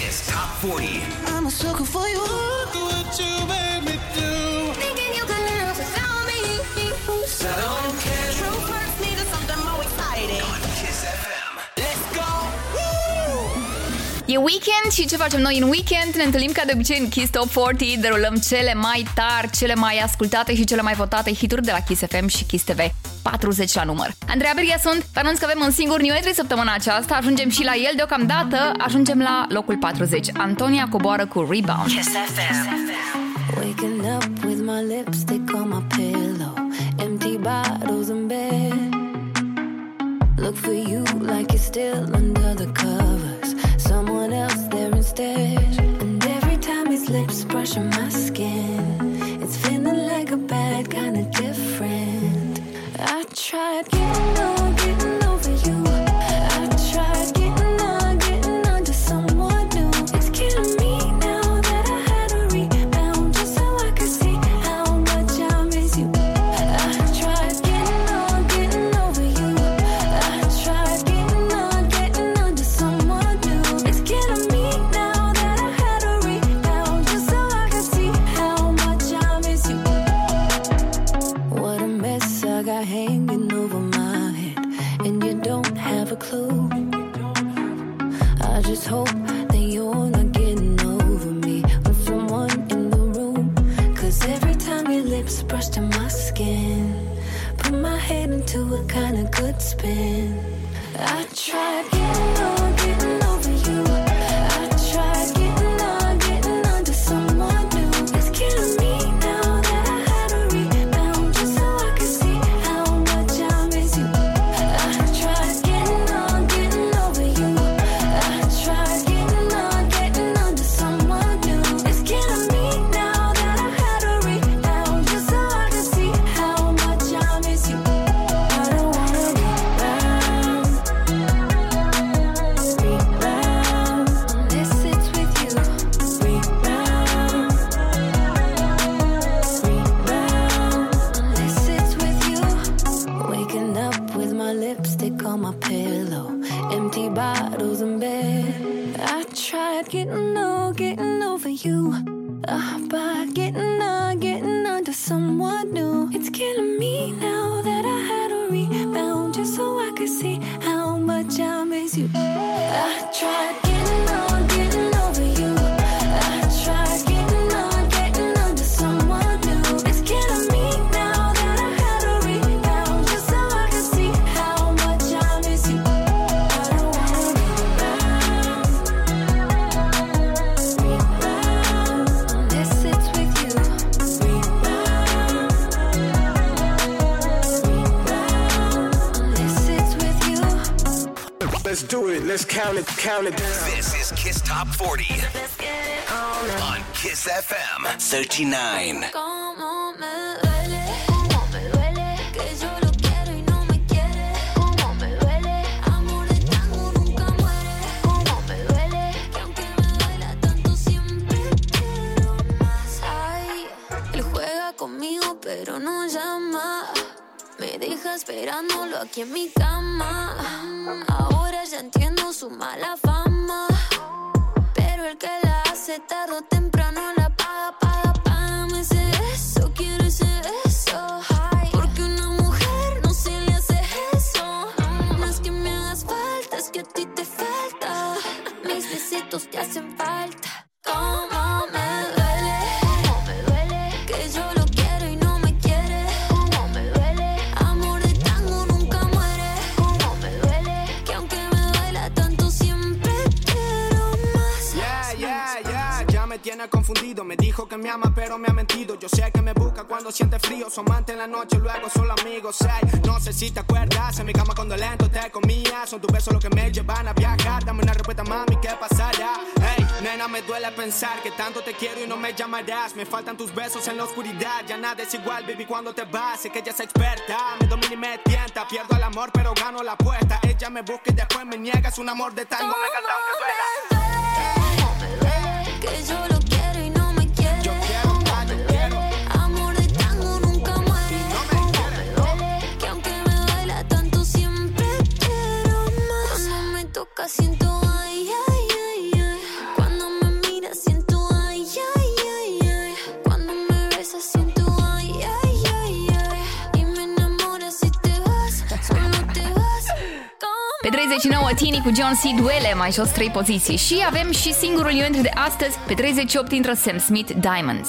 Kiss Top 40. I'm a sucker for you. Look what you made me do. Thinking you could live without me. So E weekend și ce facem noi în weekend? Ne întâlnim ca de obicei în Kiss Top 40, derulăm cele mai tari, cele mai ascultate și cele mai votate hituri de la Kiss FM și Kiss TV. 40 la număr. Andreea Berghia sunt, vă anunț că avem un singur new entry săptămâna aceasta, ajungem și la el deocamdată, ajungem la locul 40. Antonia coboară cu Rebound. Kiss FM. Waking up with my lipstick on my pillow, empty bottles in bed. Look for you like you're still under the covers, someone else there instead. And every time his lips brushing my skin, it's feeling like a bad kind of different. I tried getting on, Been. 99. Que me hagas falta, es que a ti te falta. Mis besitos te hacen falta. Que me ama, pero me ha mentido. Yo sé que me busca cuando siente frío. Su amante en la noche, luego solo amigos. Ey, no sé si te acuerdas. En mi cama cuando lento te comía. Son tus besos los que me llevan a viajar. Dame una respuesta, mami, ¿qué pasará? Ey, nena, me duele pensar que tanto te quiero y no me llamarás. Me faltan tus besos en la oscuridad. Ya nada es igual, baby, cuando te vas. Sé que ella es experta. Me domina y me tienta. Pierdo el amor, pero gano la apuesta. Ella me busca y después me niega. Es un amor de tango. Me encanta aunque me duele que yo lo 29 Tini cu John C. Duele, mai jos 3 poziții. Și avem și singurul eu de astăzi, pe 38 intră Sam Smith Diamonds.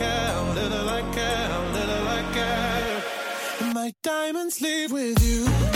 like little like hell, little like hell. My diamonds leave with you.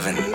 seven.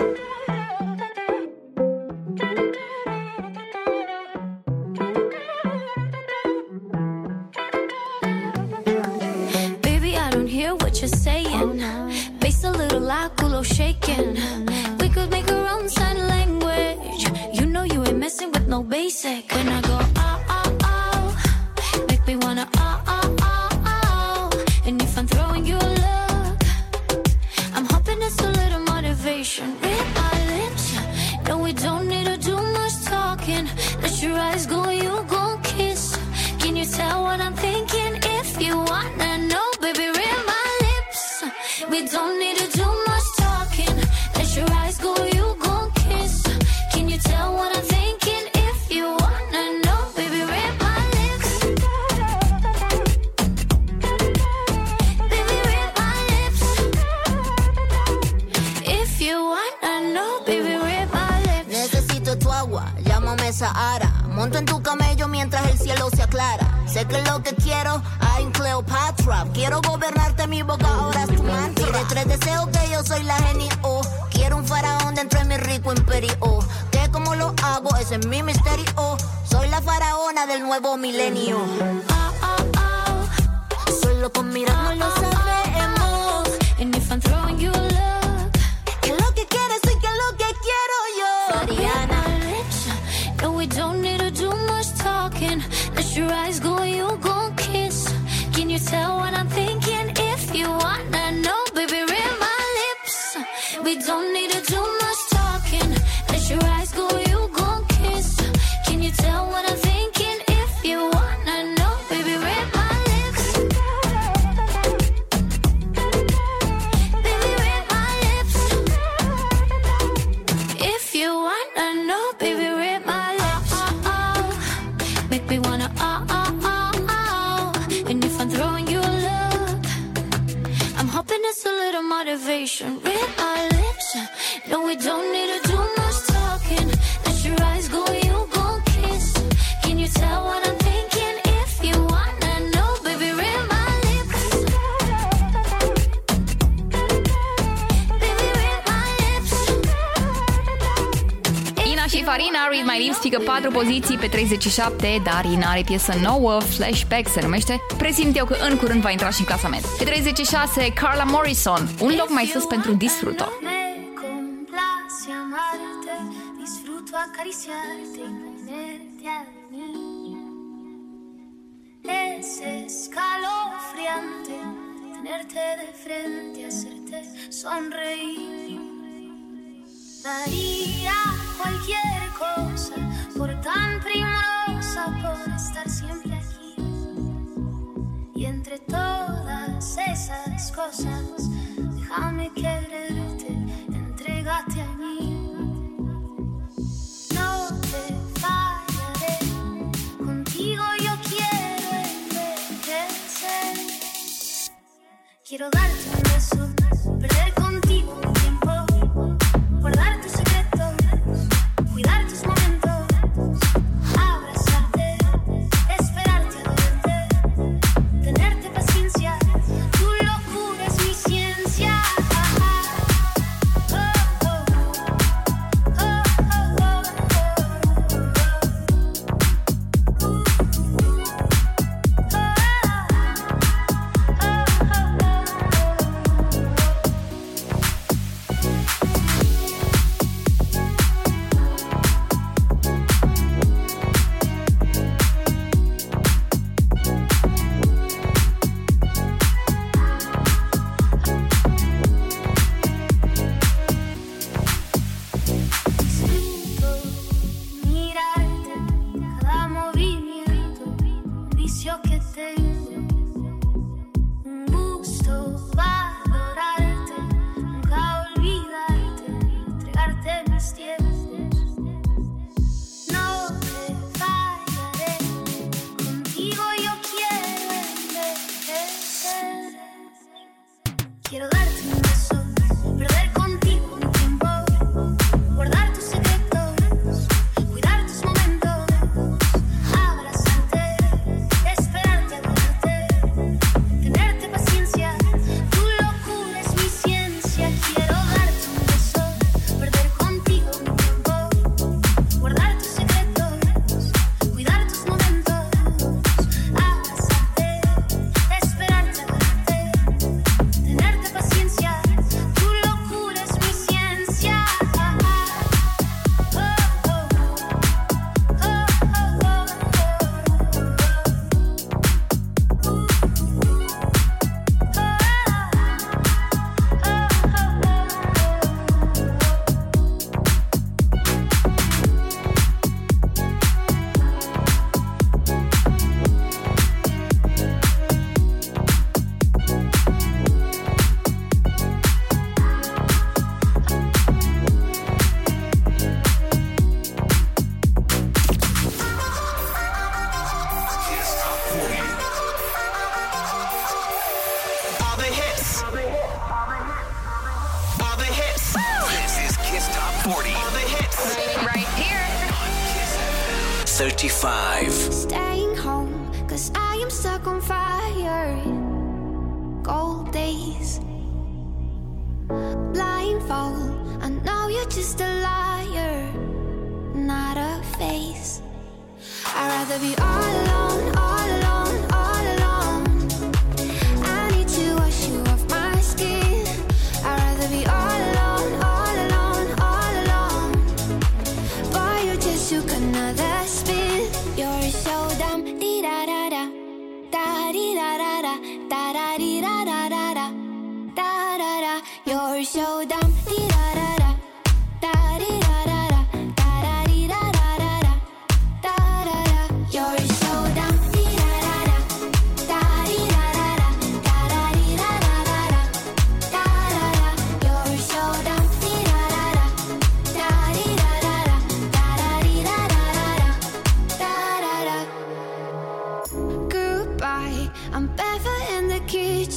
4 poziții pe 37, dar Darina are piesă nouă, Flashback se numește. Presimt eu că în curând va intra și în clasament. Pe 36, Carla Morrison, un loc mai sus pentru Disfruto. Es escalofriante tenerte de frente, hacerte sonreír. Daría cualquier cosa quiero darte.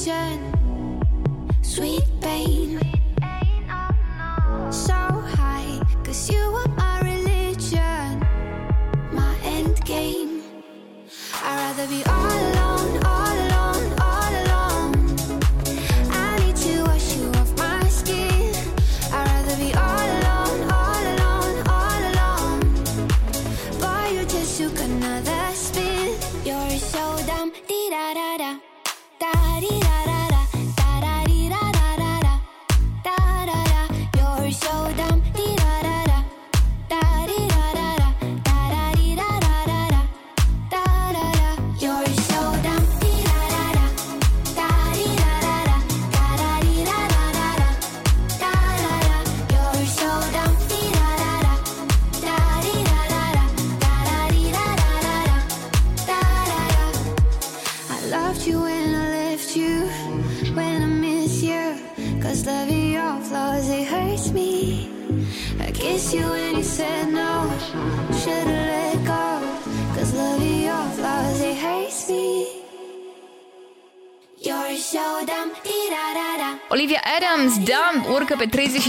tienne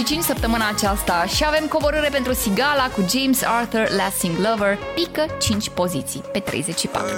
5 săptămâna aceasta și avem coborâre pentru Sigala cu James Arthur Lasting Lover, pică 5 poziții pe 34. Și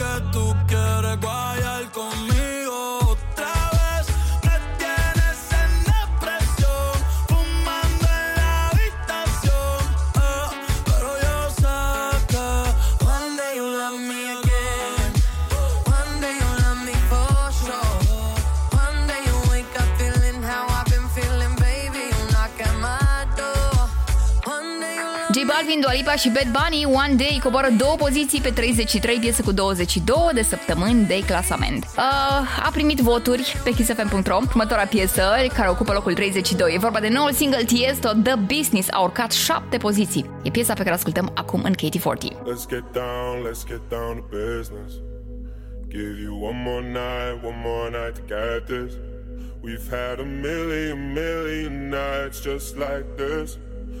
que tú Lipa și Bad Bunny One Day coboară două poziții pe 33 piese cu 22 de săptămâni de clasament. Uh, a primit voturi pe kissfm.ro următoarea piesă care ocupă locul 32. E vorba de noul single Tiesto, The Business, a urcat 7 poziții. E piesa pe care o ascultăm acum în KT40. Let's get down, let's get down to business. Give you one more night, one more night to get this. We've had a million, million nights just like this.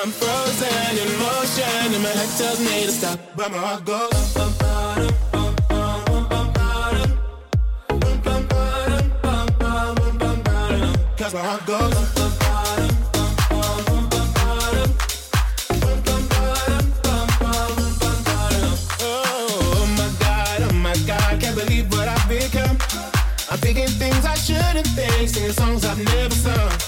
I'm frozen in motion, and my head tells me to stop. But my heart goes. bum, bum, bum, bum, bum, bum, bum, bum, bum, bum, bum, Cause my heart goes. Oh my god, oh my god, can't believe what I've become. I'm thinking things I shouldn't think, singing songs I've never sung.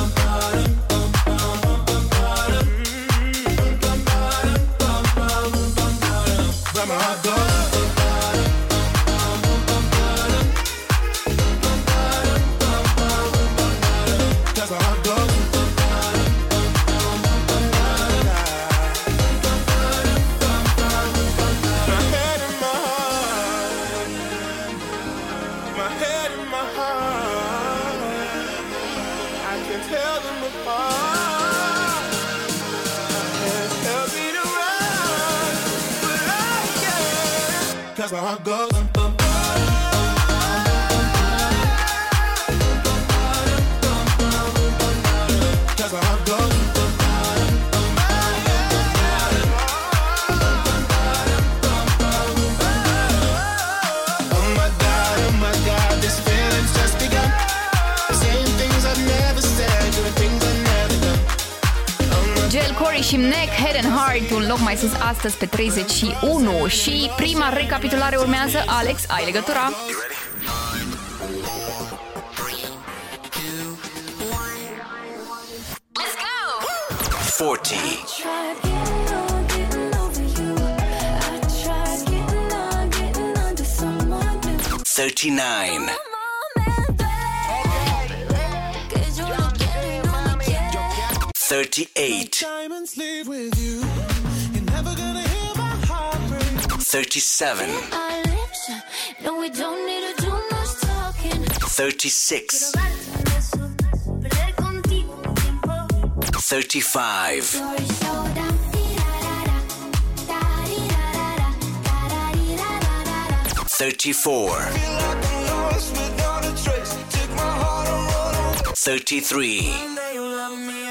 I'm gone. Și Neck, Head and Heart, un loc mai sus astăzi pe 31 și prima recapitulare urmează. Alex, ai legătura? 40, Tried getting on, 38. 37. 36. 35. 34. 33.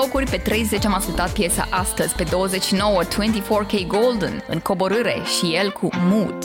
locuri, pe 30 am ascultat piesa astăzi, pe 29 24K Golden, în coborâre și el cu Mood.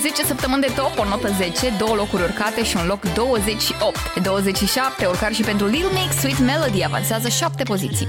10 săptămâni de top, o notă 10, două locuri urcate și un loc 28. 27, urcare și pentru Lil Mix, Sweet Melody avansează 7 poziții.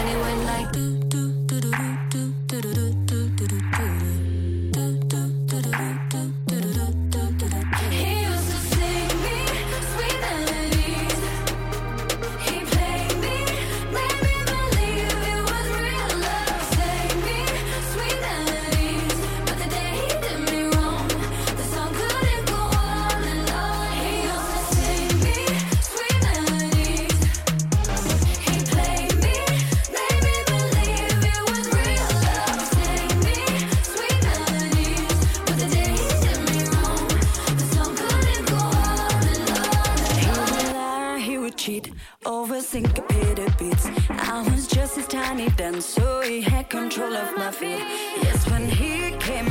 house is tiny, then so he had control of my feet. Yes, when he came.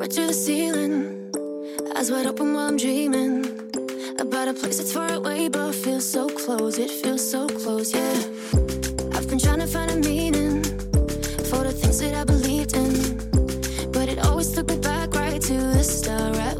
right to the ceiling. Eyes wide open while I'm dreaming about a place that's far away, but feels so close. It feels so close, yeah. I've been trying to find a meaning for the things that I believed in, but it always took me back right to the start, right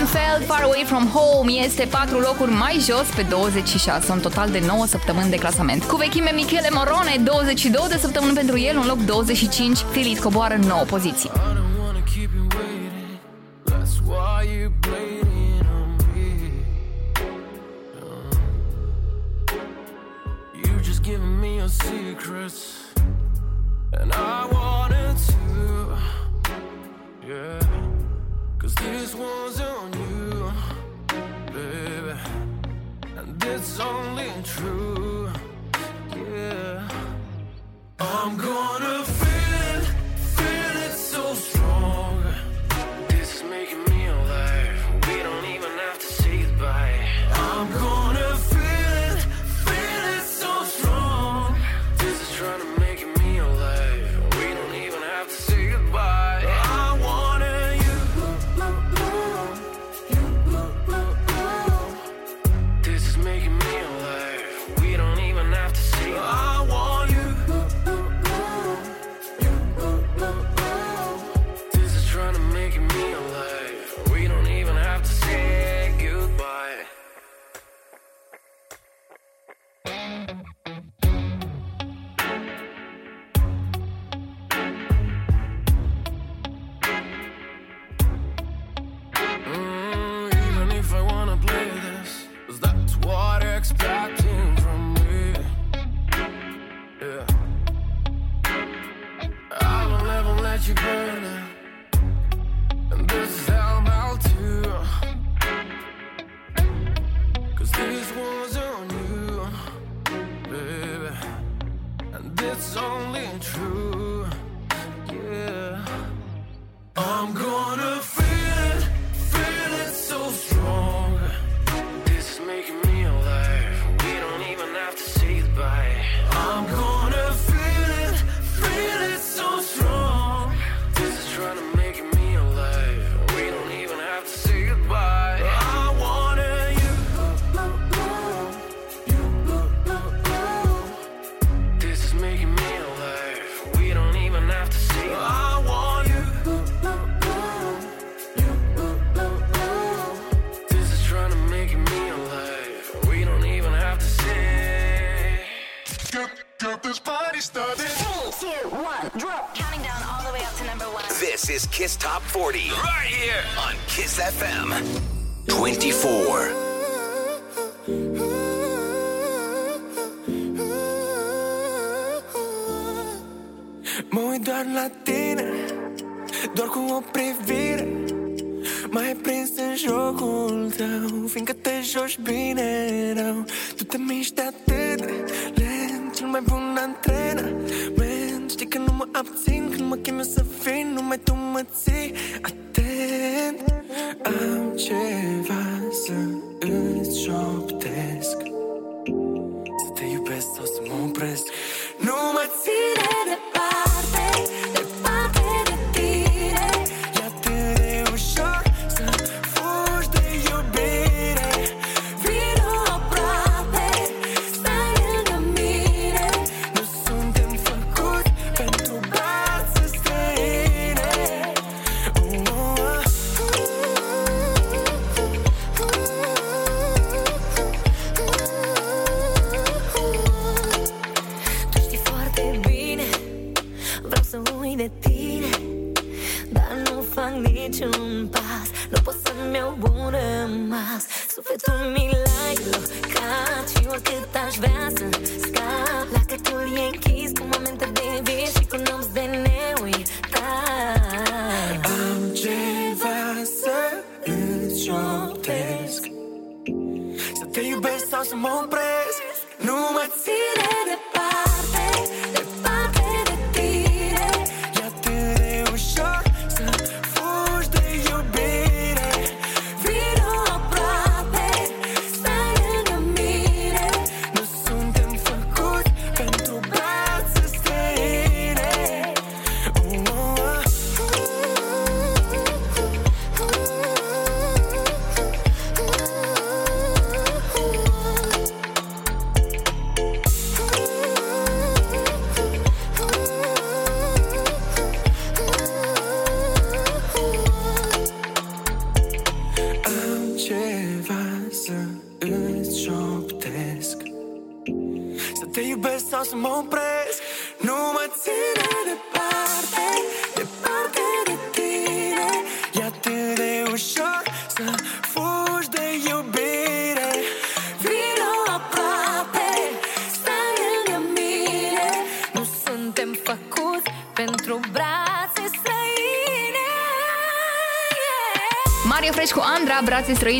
Seinfeld, Far Away From Home, este patru locuri mai jos pe 26, un total de 9 săptămâni de clasament. Cu vechime Michele Morone, 22 de săptămâni pentru el, un loc 25, Filit coboară 9 poziții.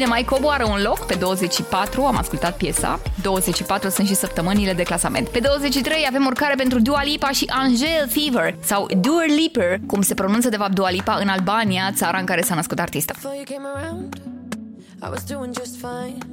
Mâine mai coboară un loc, pe 24 am ascultat piesa, 24 sunt și săptămânile de clasament. Pe 23 avem urcare pentru Dua Lipa și Angel Fever sau Dua Liper, cum se pronunță de fapt Dua Lipa în Albania, țara în care s-a născut artista. I was doing just fine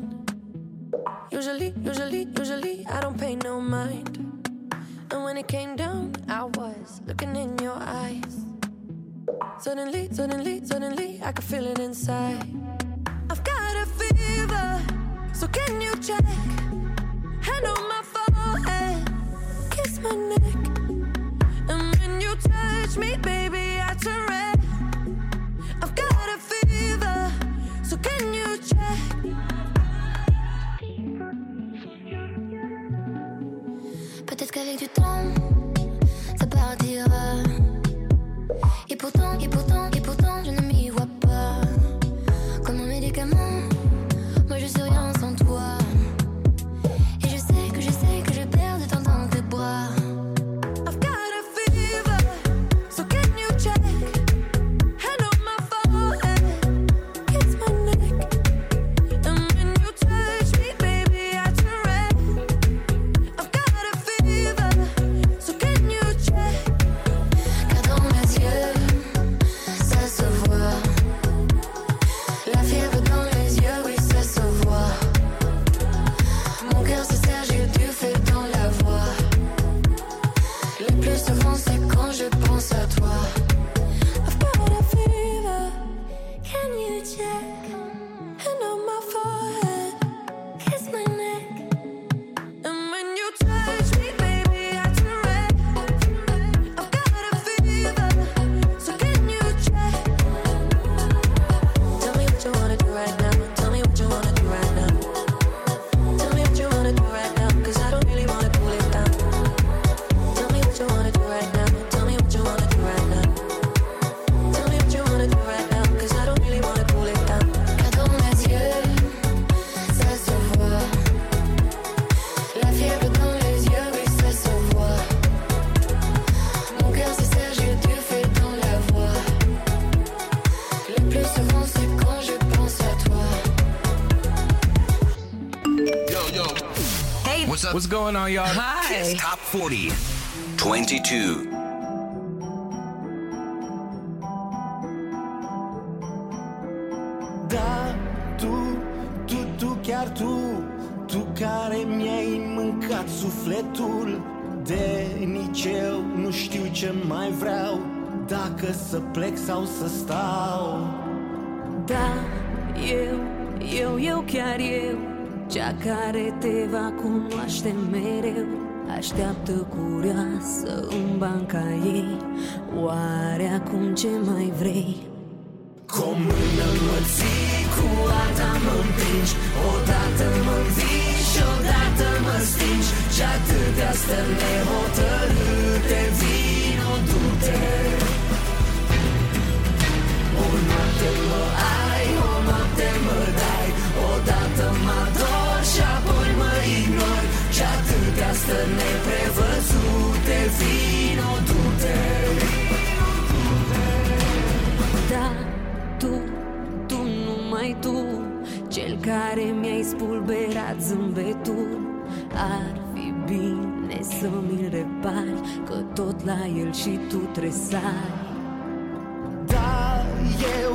What's up? What's going on, y'all? Hi. Kiss Top 40. 22. Da, tu, tu, tu, chiar tu Tu care mi-ai mâncat sufletul De nici eu nu știu ce mai vreau Dacă să plec sau să stau Da, eu, eu, eu, chiar eu Cea care te va cunoaște mereu Așteaptă curioasă în banca ei Oare acum ce mai vrei? Cu o mână mă ții, tot la el și tu tresari Da, eu,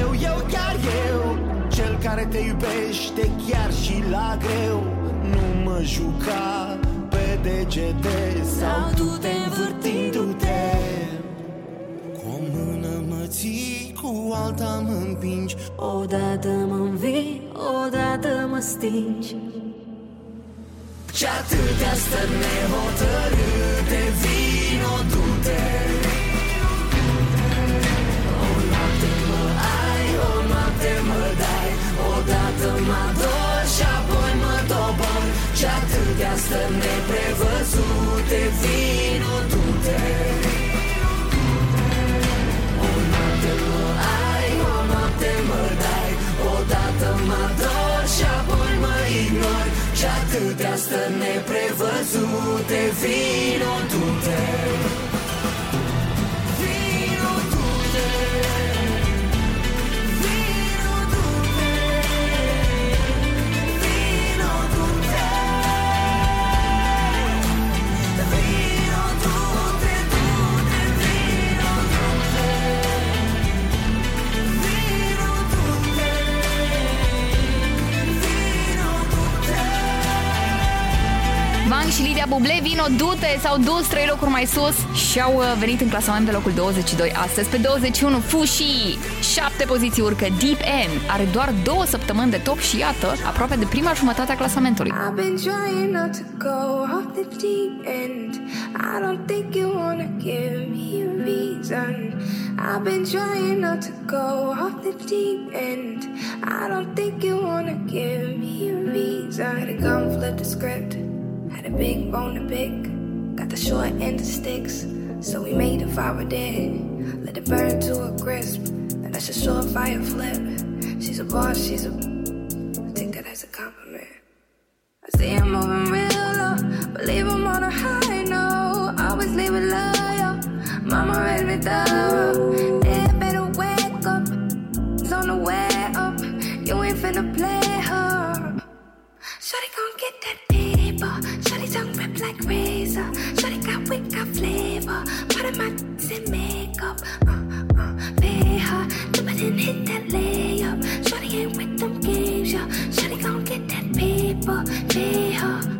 eu, eu, chiar eu Cel care te iubește chiar și la greu Nu mă juca pe degete Sau du-te învârtindu-te. Cu o mână mă ții, cu alta mă împingi. Odată mă învii, odată mă stingi Și atâtea stări nehotărâte Vino, du-te O noapte mă ai, o noapte mă dai Odată mă ador și apoi mă dobor Și atâtea stări neprevăzute Vino, du-te ignori Și atâtea stări neprevăzute Vino, du-te Vino, și Lidia Buble, vino, du-te, s-au dus trei locuri mai sus și au uh, venit în clasament pe locul 22 astăzi. Pe 21, Fushi, 7 poziții urcă, Deep End, are doar două săptămâni de top și iată, aproape de prima jumătate a clasamentului. I've been trying not to go off the deep end. I don't think you wanna give me a reason. I've been trying not to go off the deep end. I don't think you wanna give me a reason. Had a gun, flip the script. Had a big bone to pick. Got the short end of sticks. So we made a fire dead. Let it burn to a crisp. And that's a short fire flip. She's a boss, she's a. I take that as a compliment. I see him moving real razor. Shawty got wit, got flavor. Part of my in makeup. Uh, uh, pay her. Dip it and hit that layup. Shawty ain't with them games, yo. Shawty gon' get that paper. Pay her.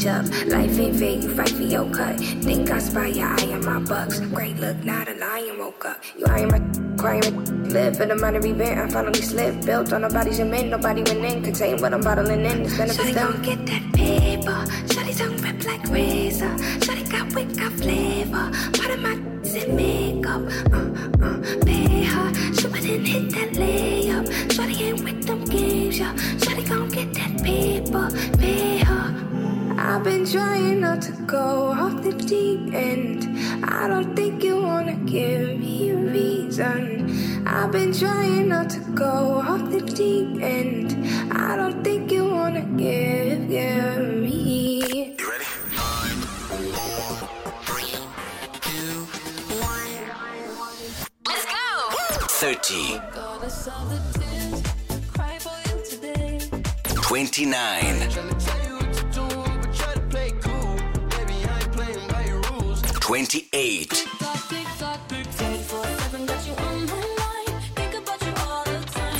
Bitch up. Life ain't fair, you fight for your cut. Think I spy your eye on my bucks. Great look, not a lion woke up. You eyeing my crying live for the minor event. I finally slipped. Built on nobody's cement, nobody went in. Contain what I'm bottling in. It's benefits Shawty gon' get that paper. Shawty tongue rip like razor. Shawty got wit, got flavor. Part of my lipstick, makeup. Uh, uh, pay her. She wouldn't hit that layup. Shawty ain't with them games, yeah. Shawty gon' get that paper, pay her. I've been trying not to go off the deep end. I don't think you wanna give me a reason. I've been trying not to go off the deep end. I don't think you wanna give, give me. You ready? Let's go! 30. 29. 28.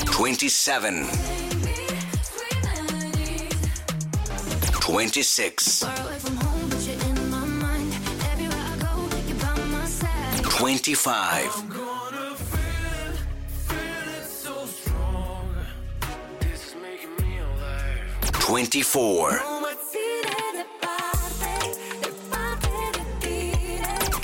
Twenty-seven. Twenty-six. Twenty-five. Twenty-four.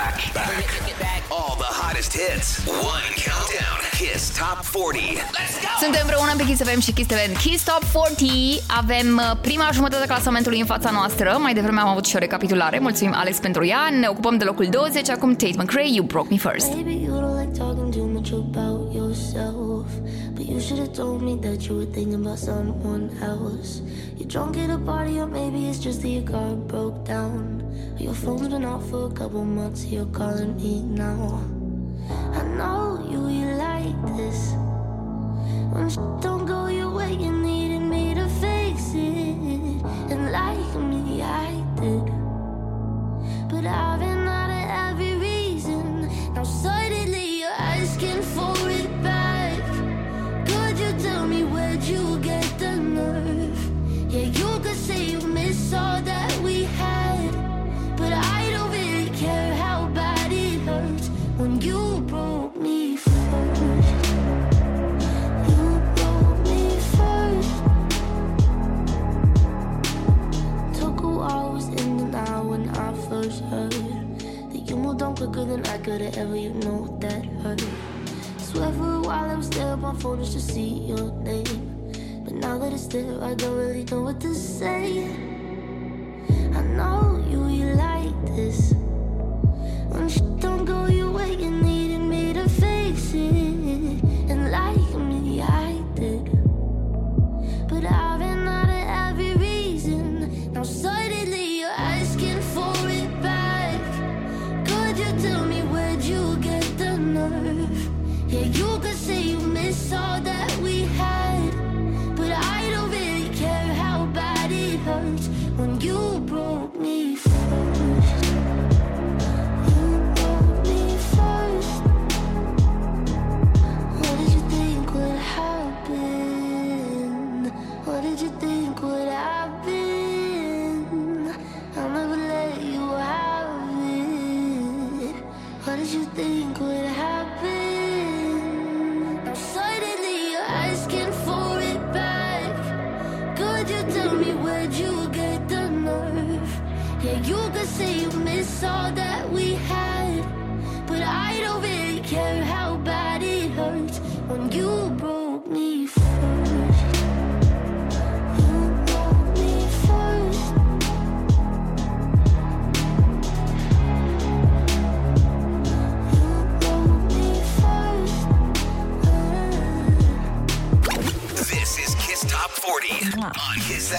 Back, back. All the hottest hits. One countdown. Kiss Top 40. Let's go. Suntem împreună pe Kiss FM și Kiss TV în Kiss Top 40. Avem uh, prima jumătate a clasamentului în fața noastră. Mai devreme am avut și o recapitulare. Mulțumim, Alex, pentru ea. Ne ocupăm de locul 20. Acum Tate McRae, You Broke Me First. Maybe you don't like talking too much about yourself. But you should have told me that you were thinking about someone else. You're drunk at a party, or maybe it's just that your car broke down. Your phone's been off for a couple months, you're calling me now. I know you, you like this. When don't go your way, you needed have ever. You know that hurt. Swear for a while I was there on my phone just to see your name. But now that it's there, I don't really know what to say. I know you, you like this.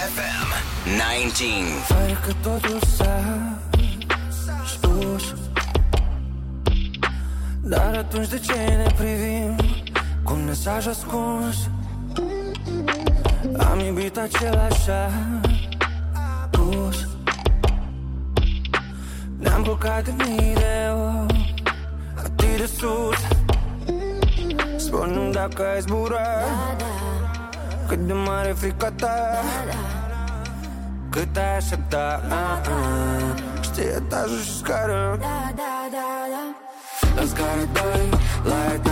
FM 19. Pare că totul s-a spus. Dar atunci de ce ne privim? Cu un mesaj ascuns? Am iubit același acuz Ne-am blocat de mii de ori Atât de sus. Spune-mi dacă ai zburat cât de mare e frica ta Cât ai aștepta ah, ah. Știi etajul și scară. Da, da, da, la scară 2, la etajul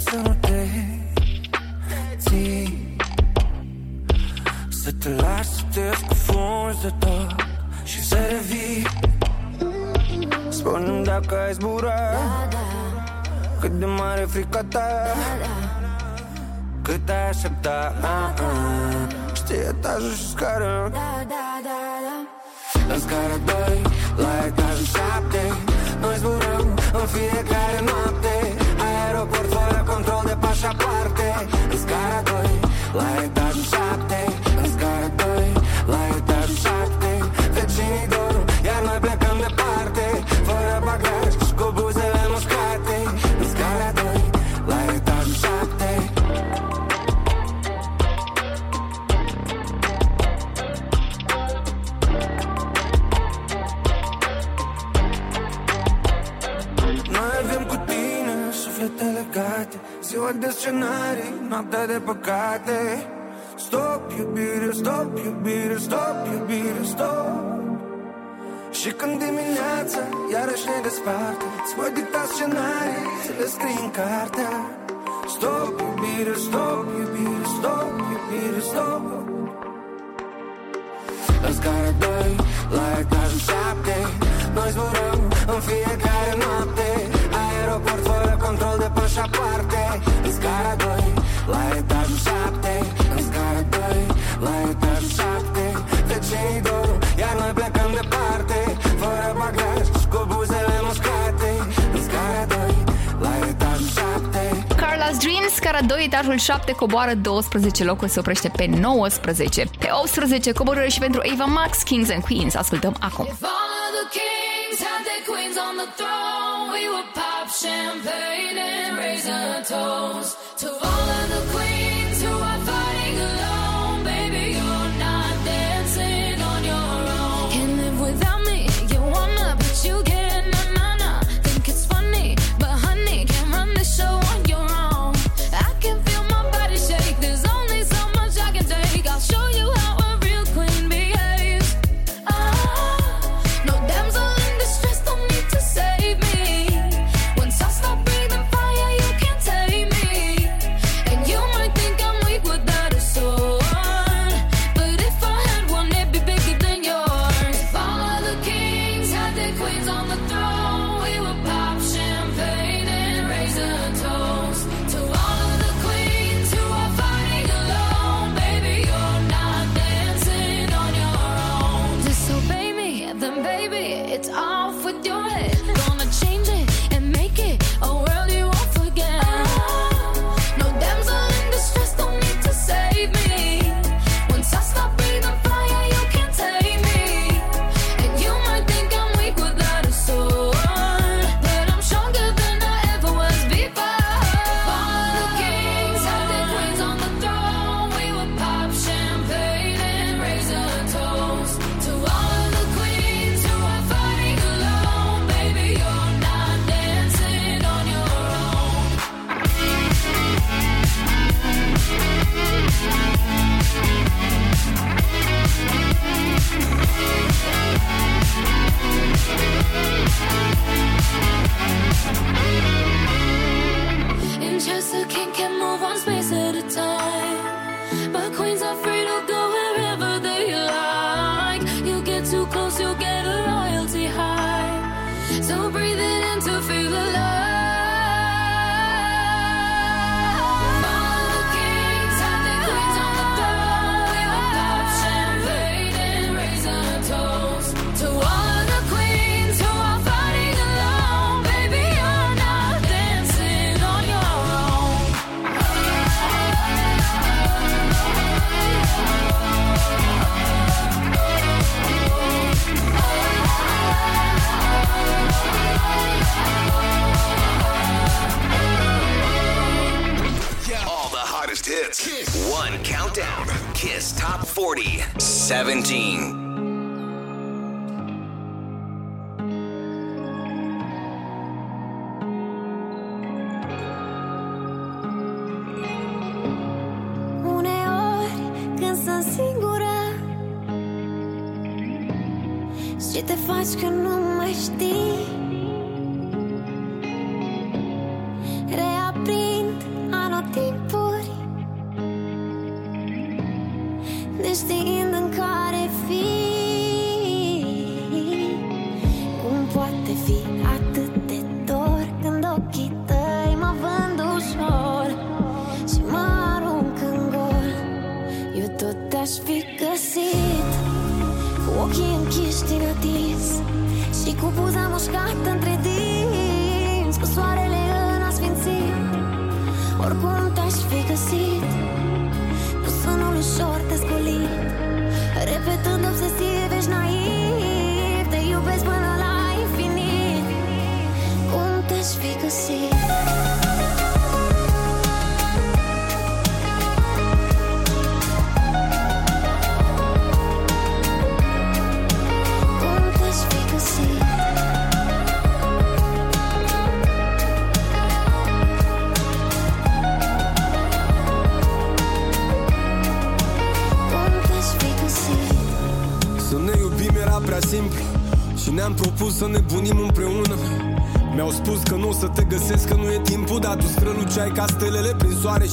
să nu te ții Să te lași să te scufunzi de tot Și să revii. Spune dacă ai zbura Cât de mare frica ta Cât ai aștepta. Știi etajul și scară. Da, da, da, În scară stop, iubire, stop, iubire, stop. Și când dimineața iarăși ne desparte Îți voi dicta scenarii, să le scrii în cartea Stop, iubire, stop, iubire, stop, iubire, stop. În scara 2, la etajul 7 Noi zburăm în fiecare noapte. scara 2, etajul 7 coboară 12 locuri, se oprește pe 19. Pe 18 coborâre și pentru Ava Max, Kings and Queens. Ascultăm acum. Champagne and raisin toast to all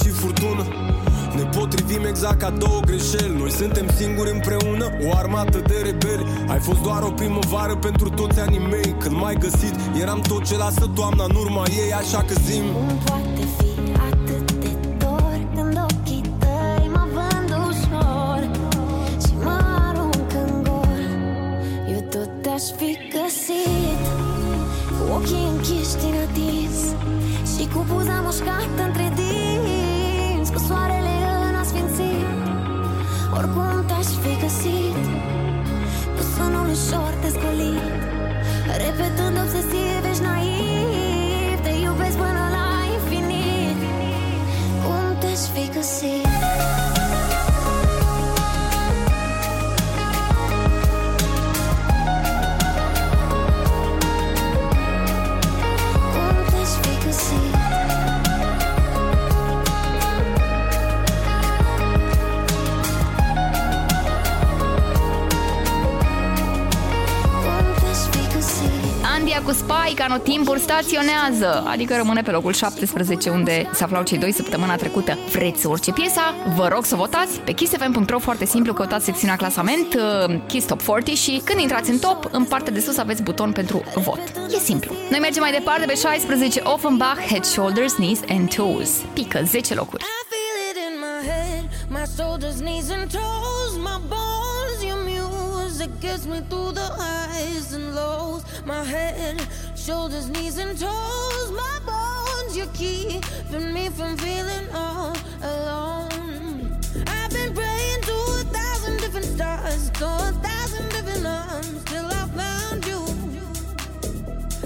și furtună. Ne potrivim exact ca două greșeli. Noi suntem singuri împreună, o armată de rebeli. Ai fost doar o primăvară pentru toți anii mei Când m-ai găsit, eram tot ce lasă toamna în urma ei Așa că zim anotimpuri staționează, adică rămâne pe locul 17 unde se aflau cei doi săptămâna trecută. Vreți să urce piesa? Vă rog să votați pe kissfm.ro foarte simplu, căutați secțiunea clasament, uh, Kiss Top 40 și când intrați în top, în partea de sus aveți buton pentru vot. E simplu. Noi mergem mai departe pe 16 Offenbach, Head, Shoulders, Knees and Toes. Pică 10 locuri. feel it in my head, my shoulders, knees, and toes, my bones. Your music gets me through the highs and lows. My head, shoulders, knees, and toes, my bones. You're keeping me from feeling all alone. I've been praying to a thousand different stars, to a thousand different arms, till I found you.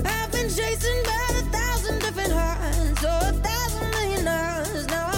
I've been chasing by a thousand different hearts, so a thousand million hours. Now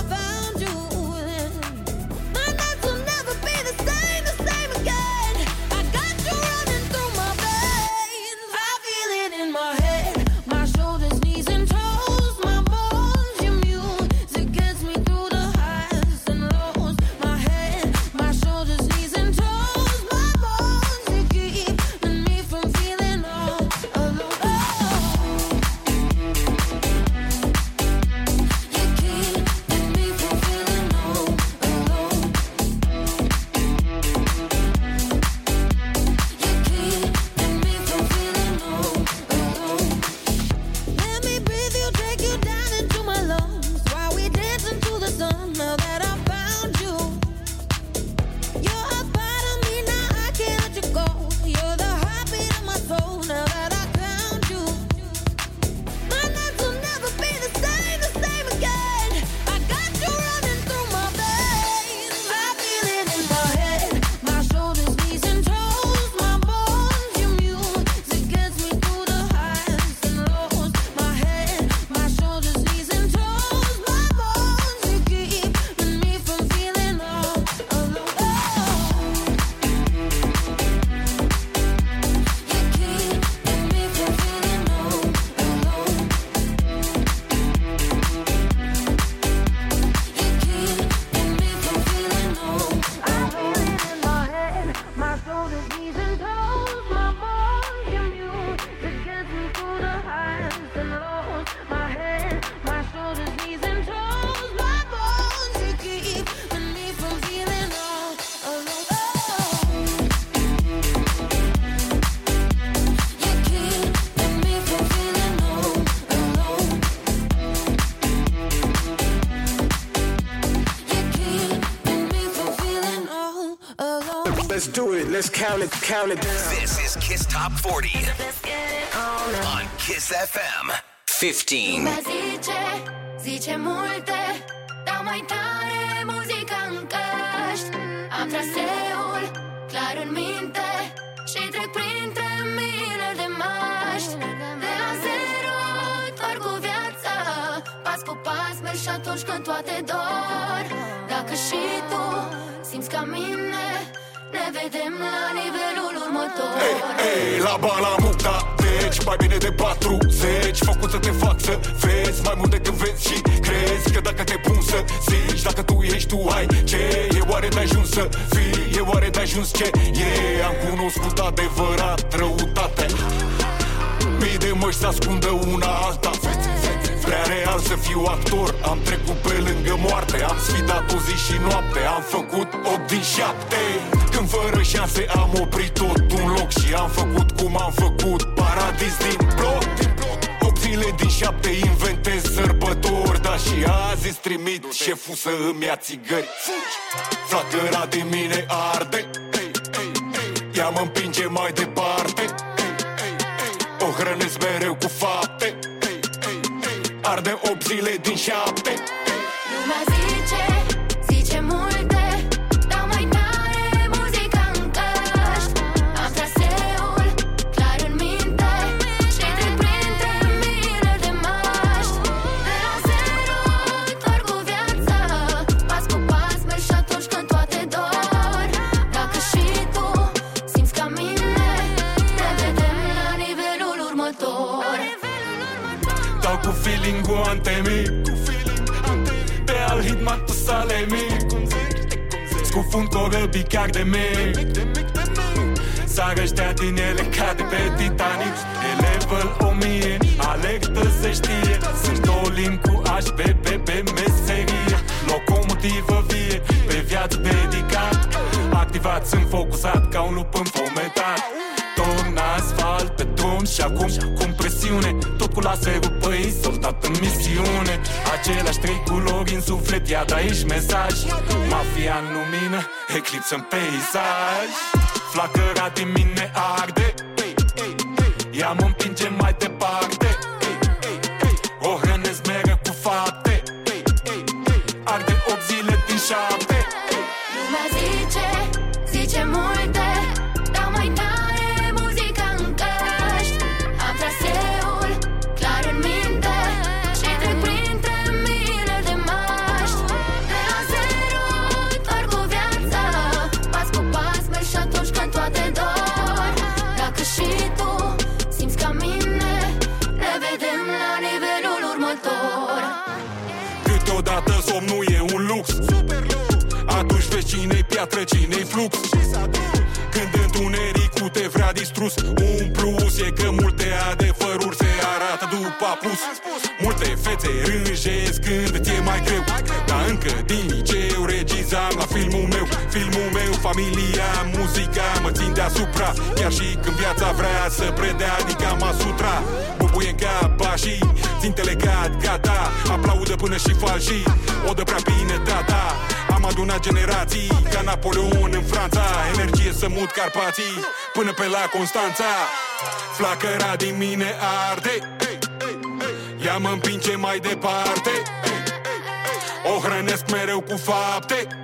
count it, count it down. This is Kiss Top 40 on Kiss FM 15. Lumea zice, zice multe Dau mai tare muzica în căști. Am traseul clar în minte Și trec printre mile de maști De la zero, doar cu viața Pas cu pas merg și atunci când toate dor. Dacă și tu simți ca mine Ne vedem la nivelul următor. Ei, la Balamuta Deci mai bine de 40 Făcut să te fac să vezi Mai mult decât vezi și crezi Că dacă te pun să zici Dacă tu ești, tu ai ce. E oare de ajuns să fii? E oare de ajuns ce? E Am cunoscut adevărat răutate. Mii de măști se ascundă una alta Prea real să fiu actor. Am trecut pe lângă moarte Am sfidat o zi și noapte Am făcut 8 din 7 Când fără șanse am oprit tot un loc Și am făcut cum am făcut. Paradis din bloc 8 zile din 7 inventez sărbători Da și azi îți trimit șeful să îmi ia țigări. Flacăra din mine arde. Ea mă împinge mai departe. O hrănesc mereu cu fapte Arde 8 zile din 7 Scufund corăbii chiar de mic Sar ăștia din ele ca de pe Titanic. E level 1000 Alertă se știe. Sunt două limbi cu HB pe, pe meserie. Locomotivă vie Pe viață dedicat Activat, sunt focusat ca un lup înfometat Torn asfalt pe drum și acum cu presiune Tot cu laserul pe ei, soldat în misiune. Aceleași trei culori în suflet, iată aici mesaj. Mafia în lumină, eclipsă în peisaj. Flacăra din mine arde Ea mă împinge mai departe. O hrănesc mereu cu fapte. Arde 8 zile din 7 vrea distrus Un plus e că multe adevăruri se arată după apus. Multe fețe rânjesc familia, muzica mă țin deasupra Chiar și când viața vrea să predea, adică masutra Bubuie în cap, și țintele cad, gata. Aplaudă până și falși, o dă prea bine data Am adunat generații ca Napoleon în Franța. Energie să mut Carpații până pe la Constanța. Flacăra din mine arde Ea mă împinge mai departe. O hrănesc mereu cu fapte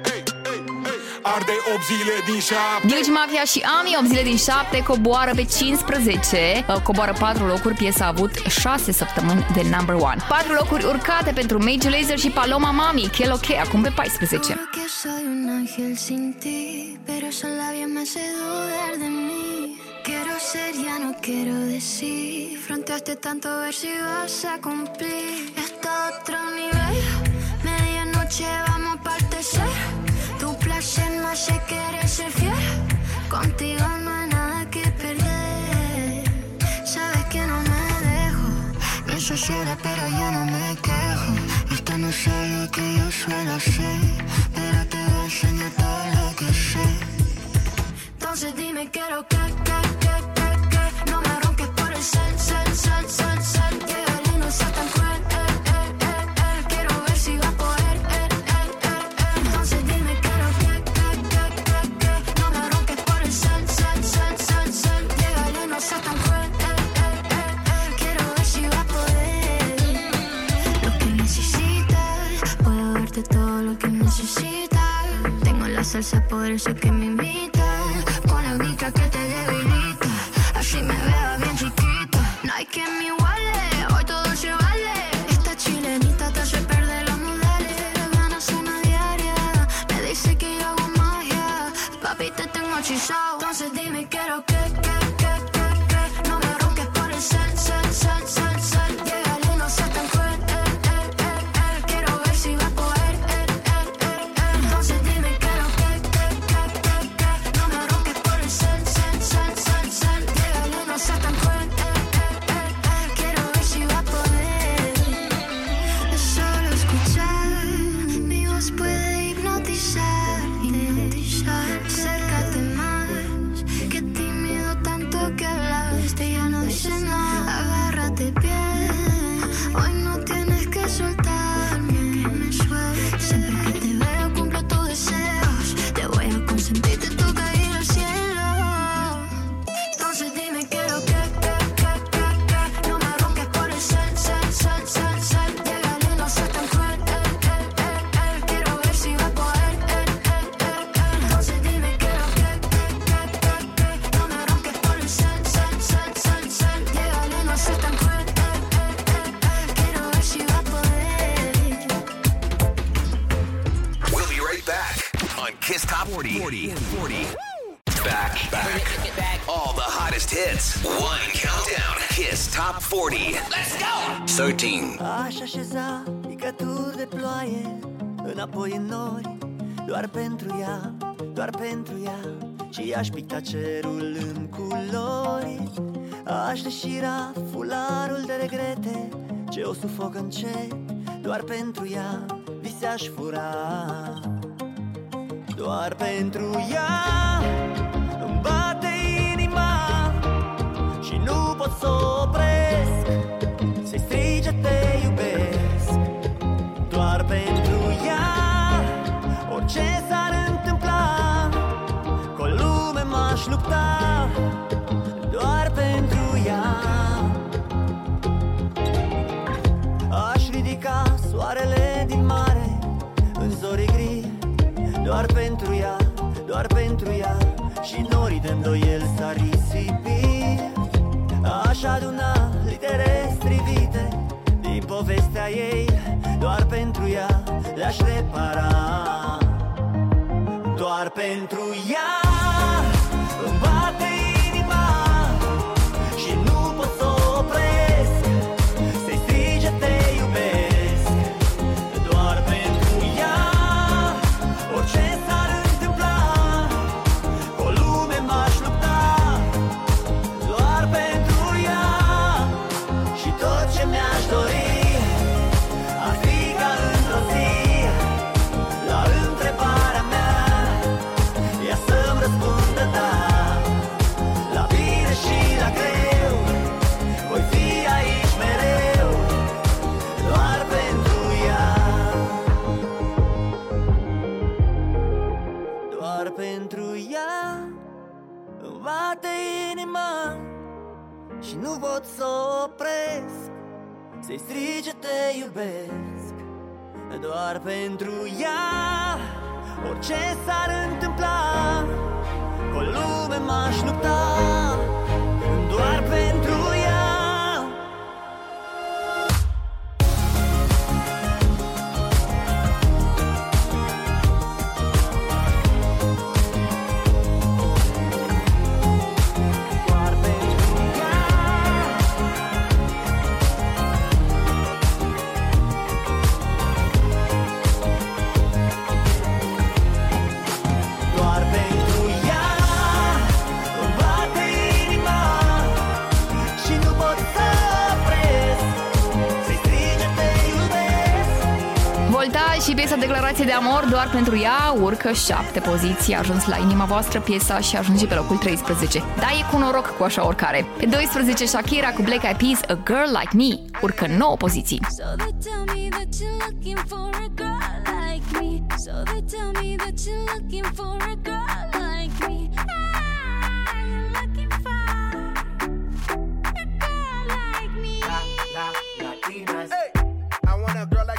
Arde 8 zile din 7 Gilgi Mafia și Ami, 8 zile din 7, coboară pe 15, uh, coboară 4 locuri, piesa a avut 6 săptămâni de number 1. 4 locuri urcate pentru Major Lazer și Paloma Mami, Kel OK, acum pe 14. que soy un ángel sin ti, pero esa labia me hace dudar de mí. Quiero ser, ya no quiero decir. Fronteaste tanto a ver si vas a cumplir. Está a otro nivel. Medianoche vamos a partecer. Tu placer no hace querer ser fiel. Contigo no hay nada que perder. Sabes que no me dejo. No soy sola, pero yo no me quejo. Esto no es algo que yo suelo hacer. Pero te voy a enseñar todo lo que sé. Entonces dime quiero que, que, que, que, que No me ronques por el cel, cel, cel, cel, es el poderoso que me invita. Aș picta cerul în culori Aș deșira fularul de regrete. Ce o sufoc ce? Doar pentru ea vise aș fura. Doar pentru ea. de îndoieli s-a risipit. Aș aduna litere strivite Din povestea ei Doar pentru ea le-aș repara. Doar pentru ea. Se strige te iubesc Doar pentru ea. Orice s-ar întâmpla Cu lume m-aș lupta. Această declarație de amor doar pentru ea urcă șapte poziții, a ajuns la inima voastră piesa și ajunge pe locul 13. Da, e cu noroc cu așa oricare. Pe 12, Shakira cu Black Eyed Peas, A Girl Like Me, urcă 9 poziții.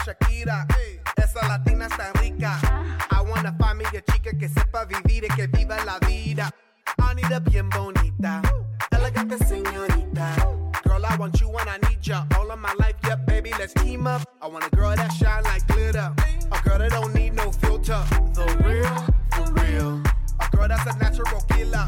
Shakira para vivir es que viva la vida. I need a bien bonita, elegante señorita. Girl, I want you and I need ya. All of my life, yeah, baby, let's team up. I want a girl that shine like glitter. A girl that don't need no filter. The real, for real. A girl that's a natural killer.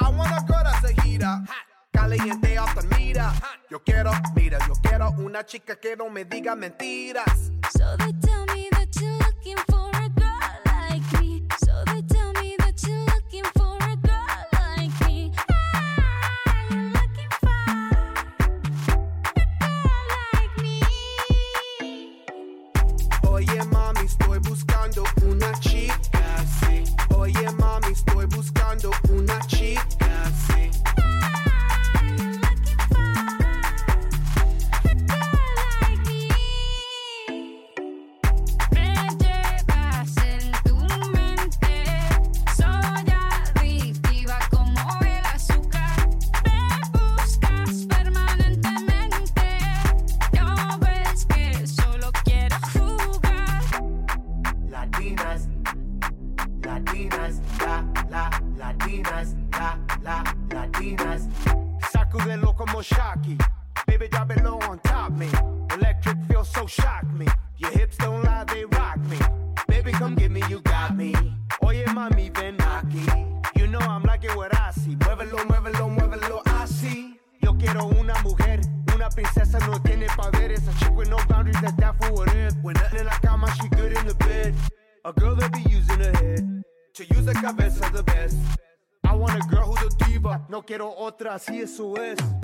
I want a girl that's a heater. Caliente off the meter. Yo quiero, mira, yo quiero una chica que no me diga mentiras. So they tell me that you're looking for. Quiero otra, así eso es.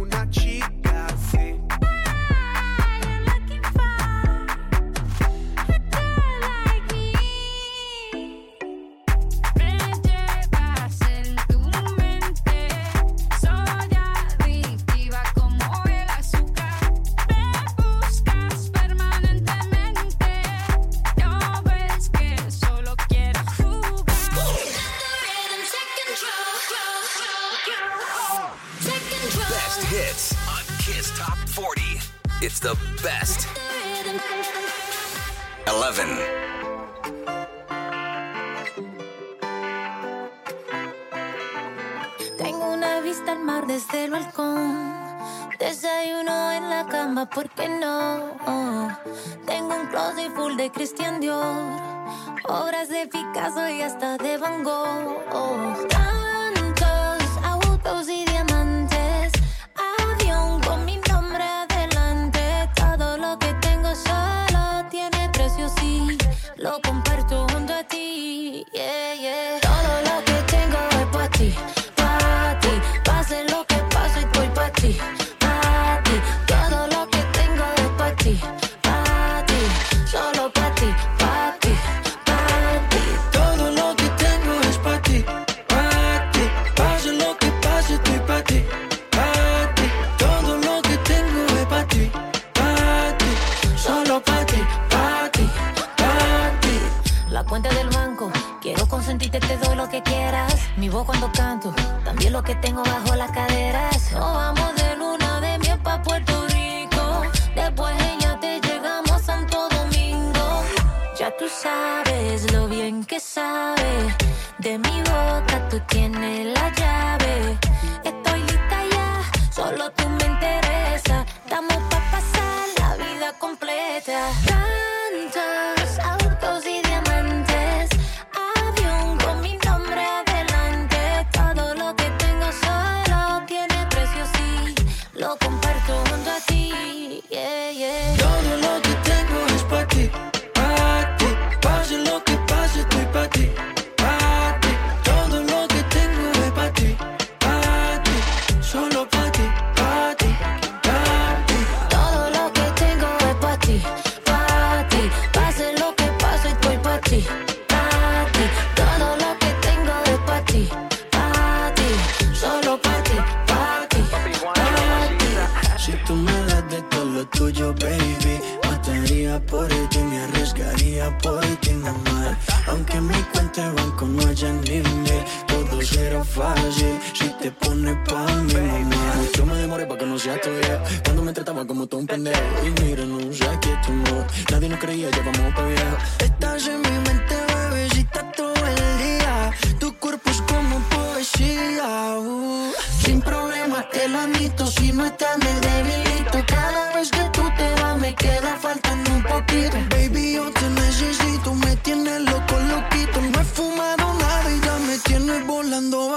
the best. 11. Tengo una vista al mar desde el balcón. Desayuno en la cama, ¿por qué no? Tengo un closet full de Christian Dior. Obras de Picasso y hasta de Van Gogh. Lo comparto junto a ti. Yeah, yeah. Todo lo que tengo es para ti. Pa' ti, pase lo que pase, estoy pa' ti, pa' ti. Todo lo que tengo es pa' ti, cuando canto, también lo que tengo bajo las caderas. Nos vamos de luna de miel pa' Puerto Rico. Después ella te llegamos a Santo Domingo. Ya tú sabes lo bien que sabe. De mi boca tú tienes la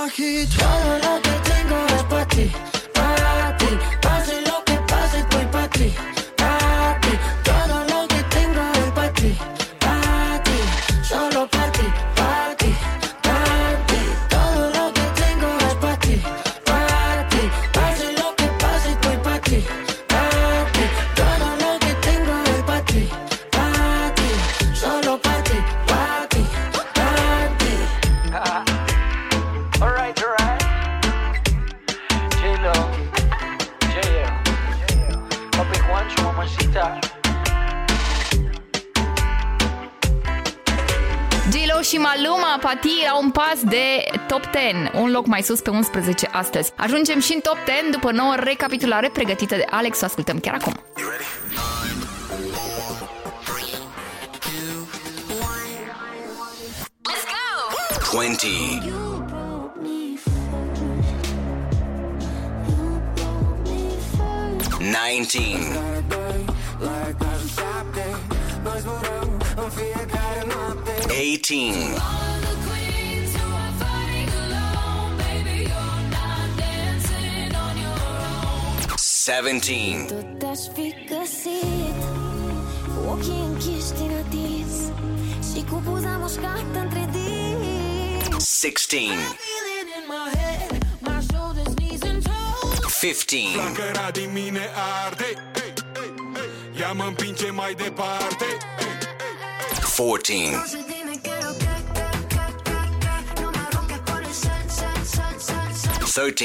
Rocket. loc mai sus pe 11 astăzi. Ajungem și în top 10 după nouă recapitulare pregătită de Alex. O ascultăm chiar acum. Let's go! 20. Nineteen. Eighteen. 17. Tot aș fi găsit Ochii închiși din atins Și cu buza mușcată între din 16 din mine arde. Ea mă împinge mai departe. 14 13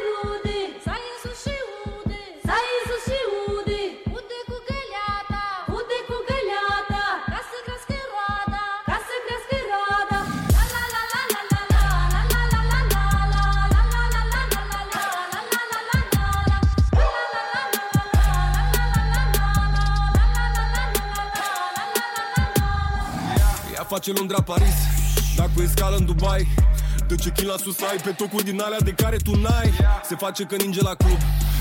Face Londra Paris. Dacă e scală în Dubai De ce la sus ai? Pe tocul din alea de care tu n-ai. Se face că ninge la club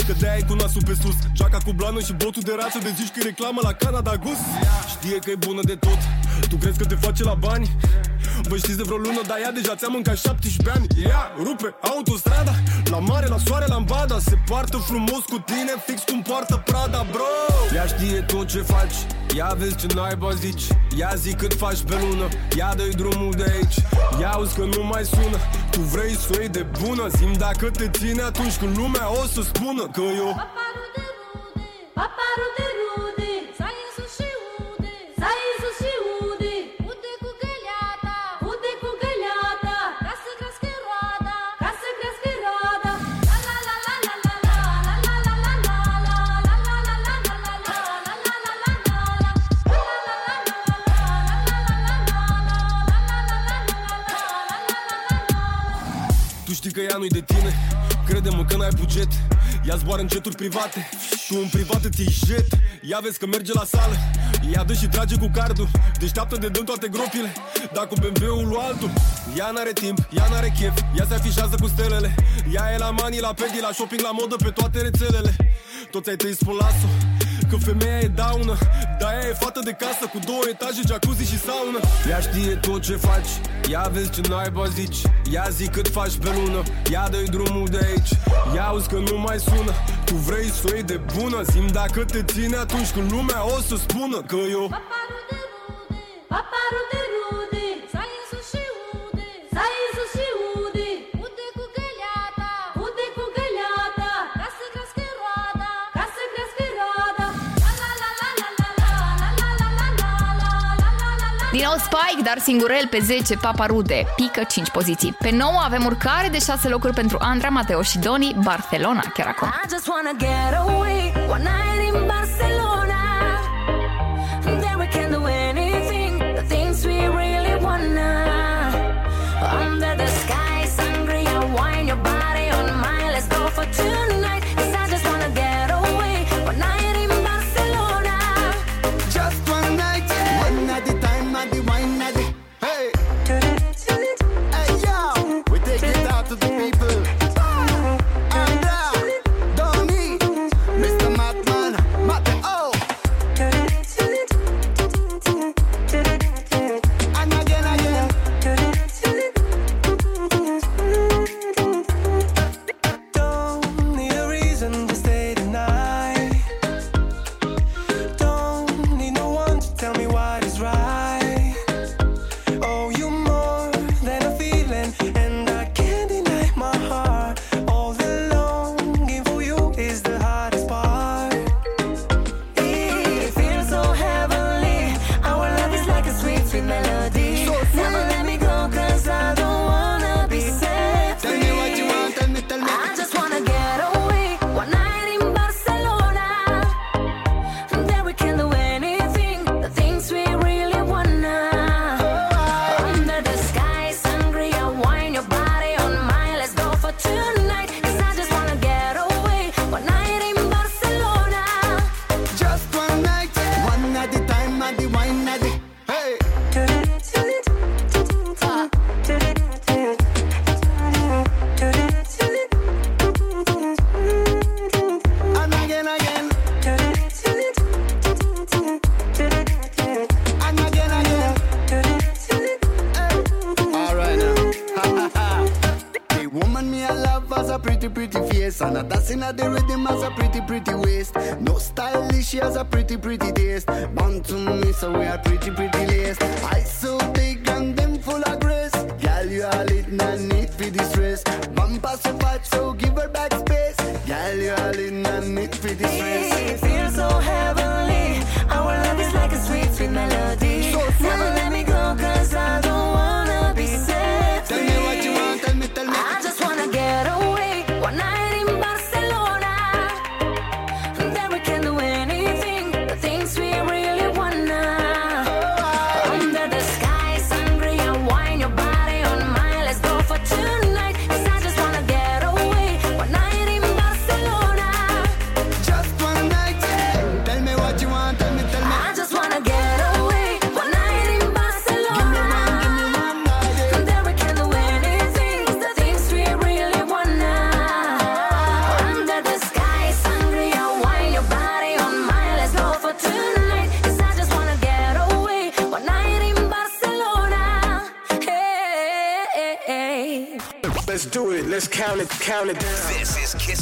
Că de ai cu nasul pe sus. Geaca cu blană și botul de rață De zici că reclamă la Canada Gus Știe că e bună de tot Tu crezi că te face la bani? Vă știți de vreo lună, dar ea deja ți-a mâncat 17 ani. Ea rupe autostrada La mare, la soare, la ambada. Se poartă frumos cu tine, fix cum poartă Prada, bro. Ea știe tot ce faci. Ia vezi ce naiba zici. Ia zi cât faci pe lună. Ia dă drumul de aici. Ia auzi că nu mai sună. Tu vrei să iei de bună? Zim dacă te ține atunci când lumea o să spună Că eu Paparul de rude, paparul de rude. știi că ea nu-i de tine? Crede-mă că n-ai buget. Ea zboară în jeturi private. Tu în privat îți iei jet. Ea vezi că merge la sală. Ea dă și trage cu cardul. Deșteaptă de dăm toate gropile. Dacă BMW-ul lui altul. Ea n-are timp, ea n-are chef. Ea se afișează cu stelele. Ea e la mani, la pedi, la shopping, la modă Pe toate rețelele. Toți ai tăi spun las Că femeia e daună. Dar ea e fată de casă Cu două etaje, jacuzzi și saună. Ea știe tot ce faci. Ia vezi ce naiba zici. Ia zi cât faci pe lună. Ia dă drumul de aici. Ia auzi că nu mai sună. Tu vrei să o iei de bună? Zim dacă te ține atunci când lumea o să spună Că eu Paparu de rude, 9 Spike, dar singurel pe 10 Papa Rude, pică 5 poziții. Pe 9 avem urcare de 6 locuri pentru Andra, Mateo și Doni, Barcelona chiar acum. I just wanna get away,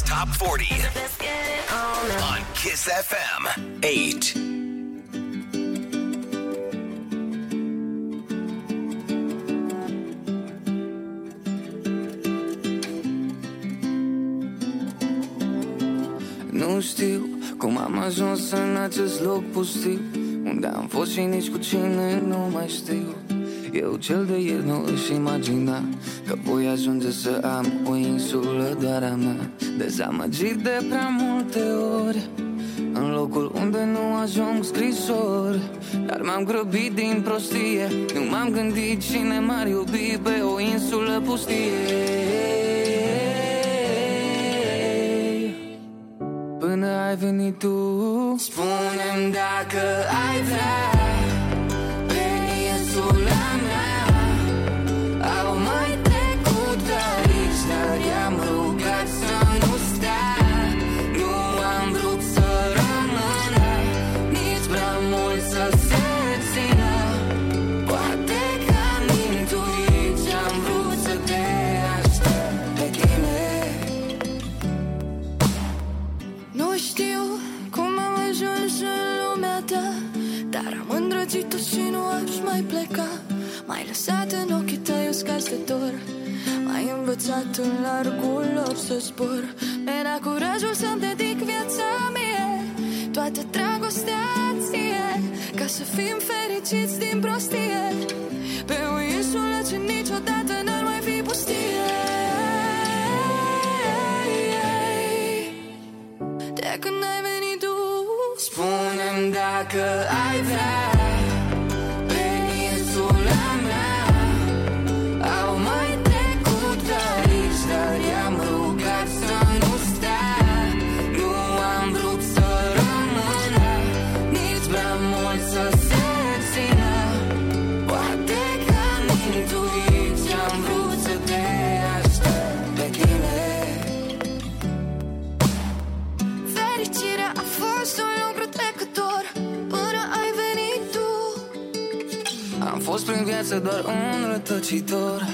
Top 40 on Kiss FM 8. Nu știu cum am ajuns în acest loc pustiu. Unde am fost și nici cu cine nu mai știu Eu cel de ieri nu își imagina Că voi ajunge să am o insulă doar a mea. Dezamăgit de prea multe ori În locul unde nu ajung scrisori. Dar m-am grăbit din prostie Nu m-am gândit cine m-ar iubi pe o insulă pustie. Până ai venit tu Spune-mi dacă ai vrea M-ai lăsat în ochii tăi uscați de dor M-ai învățat în largul lor să zbor. Mi-ai dat curajul să-mi dedic viața mie Toată dragostea ție Ca să fim fericiți din prostie. Pe o insulă ce niciodată n-ar mai fi pustie. De când ai venit tu Spune-mi dacă ai vrea fost prin viață doar un rătăcitor.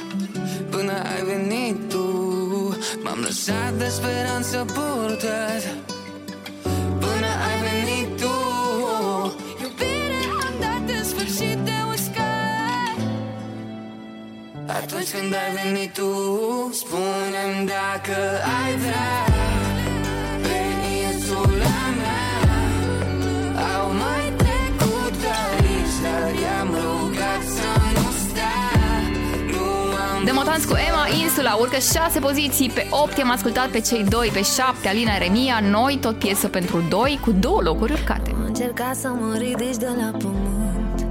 Până ai venit tu M-am lăsat de speranță purtat. Până ai venit tu Iubire am dat în sfârșit de uscat. Atunci când ai venit tu Spune-mi dacă ai vrea am Demotanți cu Emma, Insula, urcă 6 poziții, pe 8 am ascultat pe cei doi, pe 7 Alina Remia, noi tot piesă pentru 2 cu două locuri urcate. Am încercat să mă ridici de la pământ.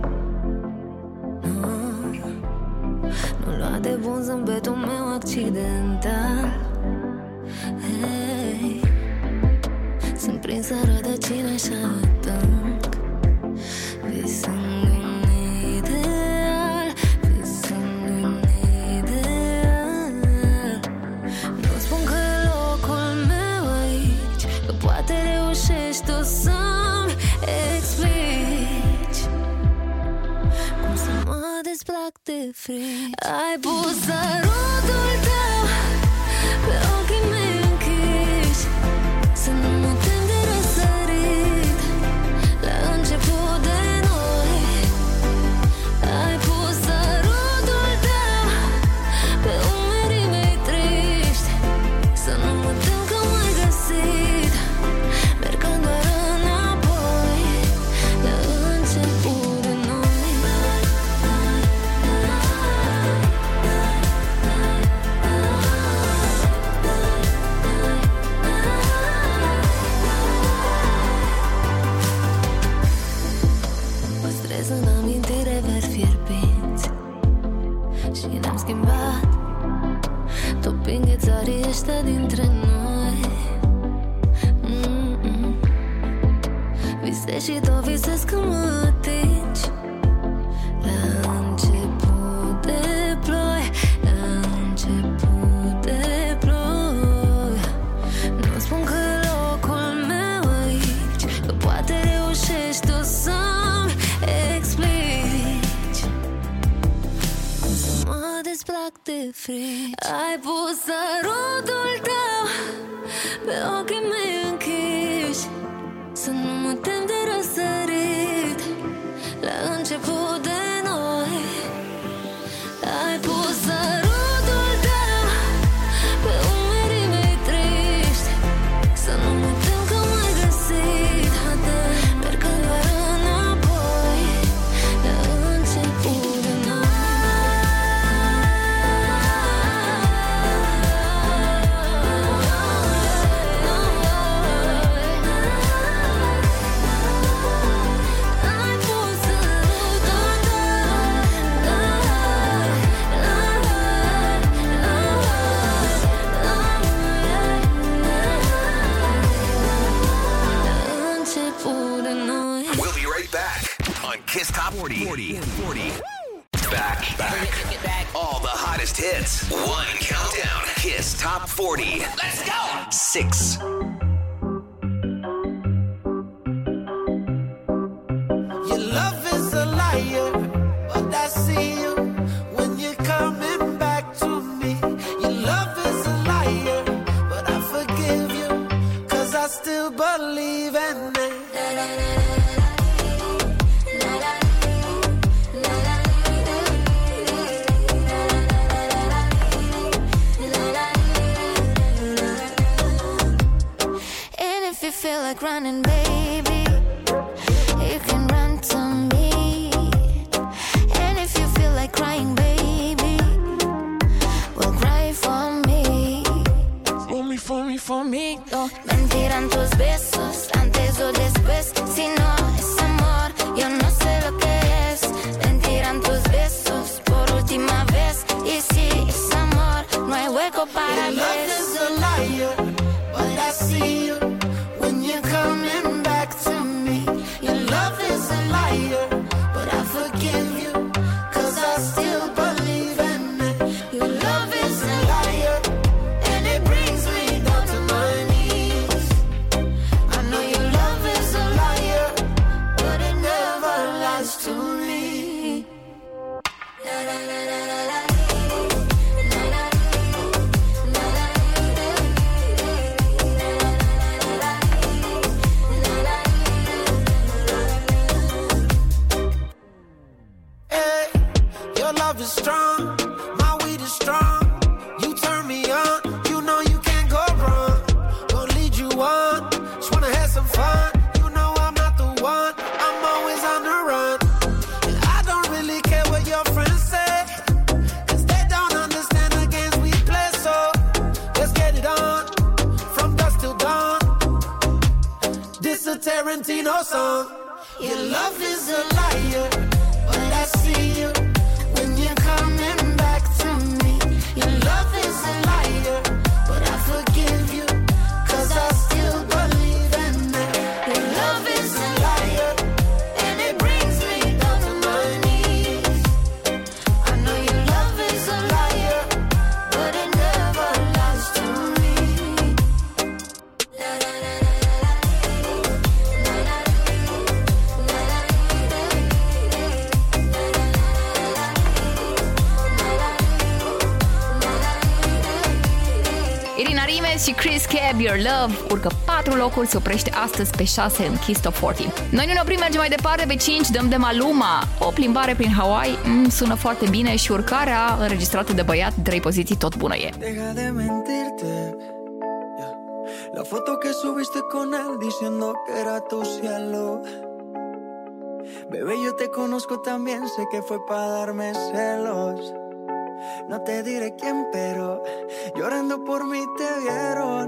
Nu, nu lua de bun zâmbetul meu accidental. Hey, Sunt prinsă rădăcină așa adânc Visând reușești tu să-mi explici Cum să mă desplac de frici. Ai pus sărutul tău Tarantino song. Your love is a liar, but I see you Your Love, urcă 4 locuri, se oprește astăzi pe 6 în Kiss Top 40. Noi nu ne oprim, mergem mai departe, pe 5 dăm de Maluma. O plimbare prin Hawaii, mm, sună foarte bine și urcarea înregistrată de băiat, 3 poziții, tot bună e. Deja de mentirte. Yeah. La foto que subiste con él diciendo que era tu cielo. Bebé, yo te conozco también, sé que fue para darme celos. No te diré quién, pero llorando por mí te vieron.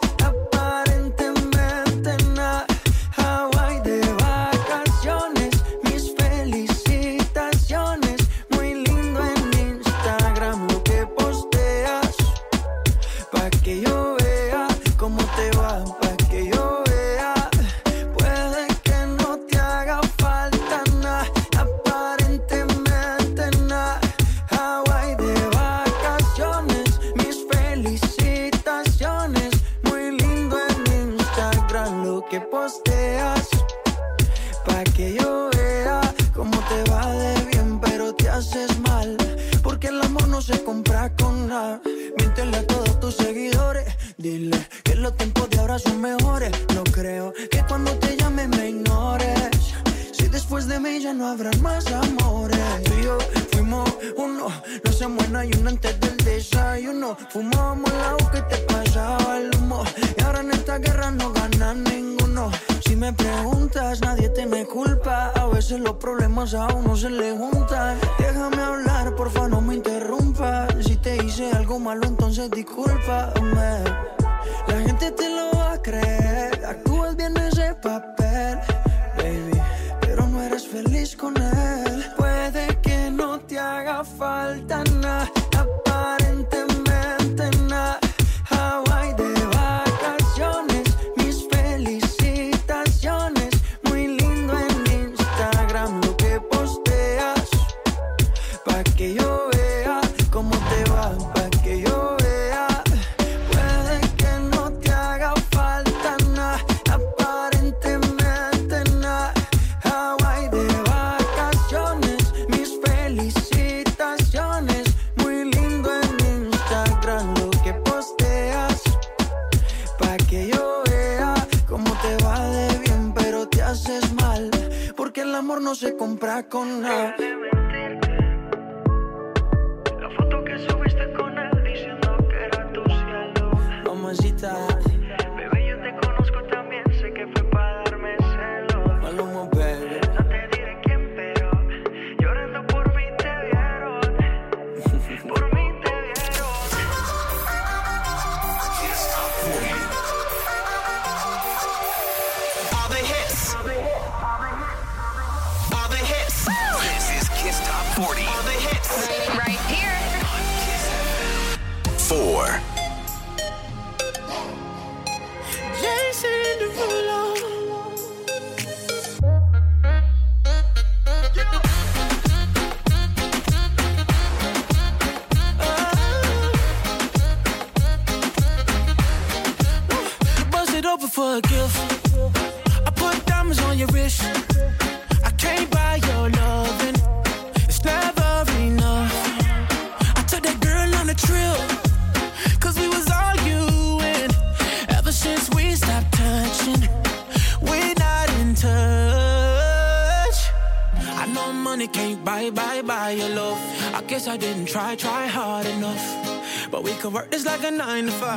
son mejores. No creo que cuando te llame me ignores. Si después de mí ya no habrá más amores. Tú y yo fuimos uno. No se muera y uno antes del desayuno. Fumábamos el agua que te pasaba el humo. Y ahora en esta guerra no gana ninguno. Si me preguntas, nadie tiene culpa. A veces los problemas a uno se le juntan. Déjame hablar, porfa, no me interrumpas. Si te hice algo malo, entonces discúlpame. La gente te lo va a creer. Actúas bien ese papel, baby. Pero no eres feliz con él. Puede que no te haga falta nada. amor no se compra con nada. could work this like a nine to five.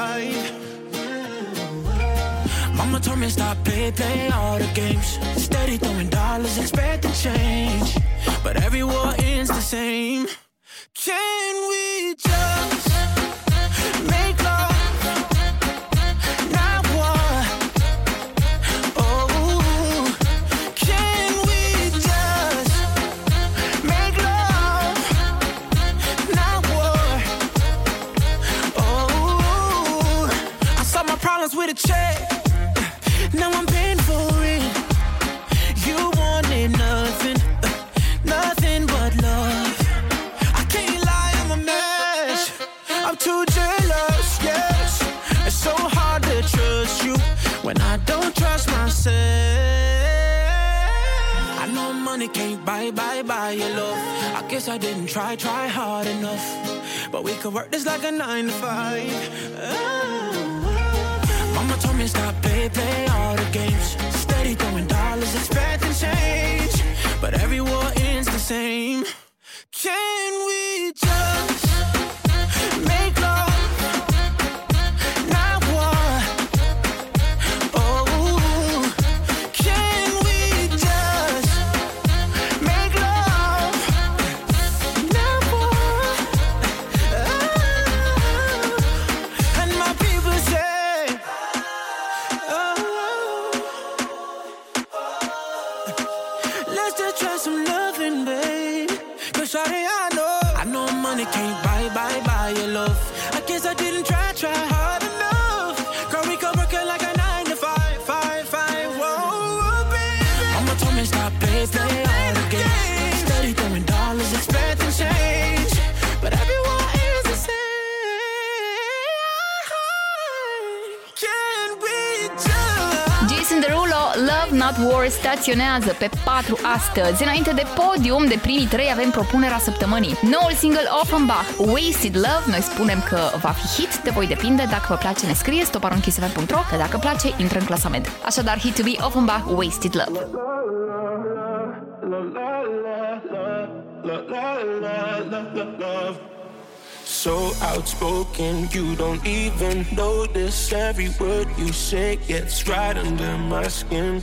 acționează pe 4 astăzi. Înainte de podium, de primii 3 avem propunerea săptămânii. Noul single Offenbach, Wasted Love, noi spunem că va fi hit, de voi depinde. Dacă vă place, ne scrieți toparonchisfm.ro, că dacă place, intră în clasament. Așadar, hit to be Offenbach, Wasted Love. So outspoken, you don't even notice every word you say gets right under my skin.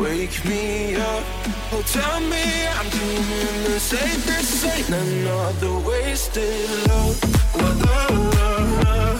Wake me up, oh tell me I'm doing the safest thing. Another wasted love. love, love, love.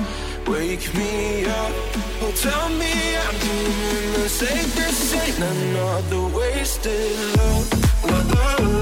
Wake me up, oh tell me I'm doing the safest thing. Another wasted love, love.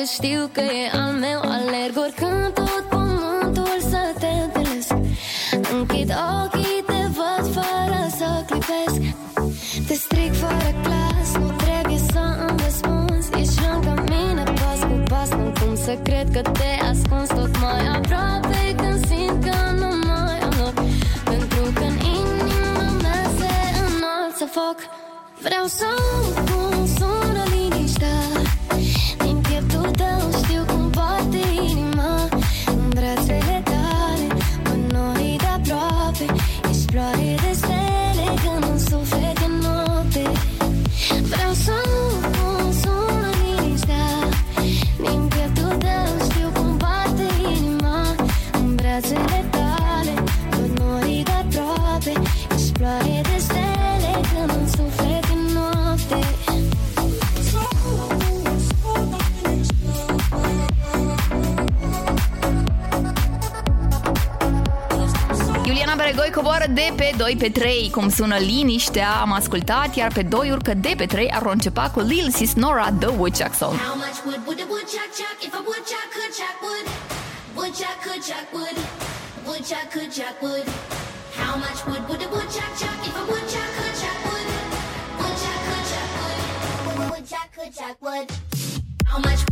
că știu că e al meu Alerg. Oricând tot pământul să te întâlnesc Închid ochii, te văd fără să clipesc. Te stric fără clas, nu trebuie să îmi răspunzi. Ești lângă mine pas cu pas, nu cum să cred că te ascunzi. Tot mai aproape când simt că nu mai am loc. Pentru că în inima mea se înalță foc. Vreau să pe 2 pe 3 cum sună liniștea am ascultat, iar pe 2 urcă de pe 3 ar începa cu Lil Sis Nora The Woodchuck Song. How much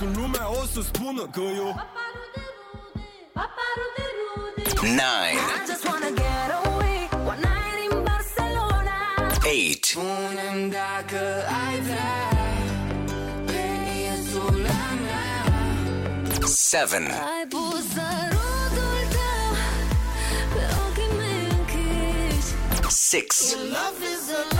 când lumea o să spună că eu Paparul de rude, paparul de rude. Nine. I just wanna get away. One night in Barcelona. Eight. Spune-mi dacă ai vrea. Pe insula mea. Seven. Ai pus sărutul tău Pe ochii mei închiși. Six. Your love is a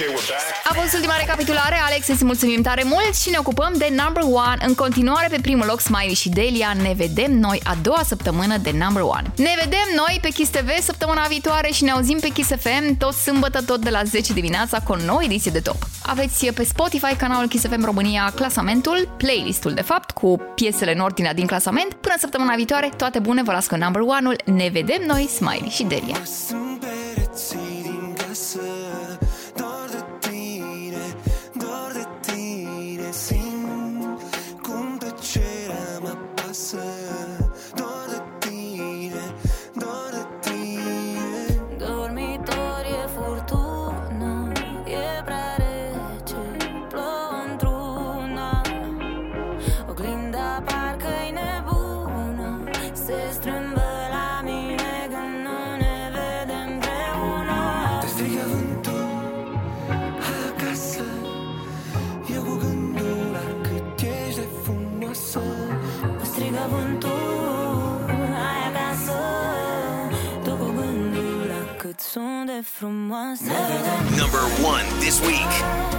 Okay, we're back. A fost ultima recapitulare, Alex, îți mulțumim tare mult și ne ocupăm de number one. În continuare, pe primul loc, Smiley și Delia. Ne vedem noi a doua săptămână de number one. Ne vedem noi pe Kiss TV săptămâna viitoare și ne auzim pe Kiss FM tot sâmbătă, tot de la 10 dimineața cu o nouă ediție de top. Aveți pe Spotify canalul Kiss FM România clasamentul, playlistul de fapt, cu piesele în ordinea din clasament. Până săptămâna viitoare, toate bune, vă las cu number one-ul. Ne vedem noi, Smiley și Delia. Number one this week.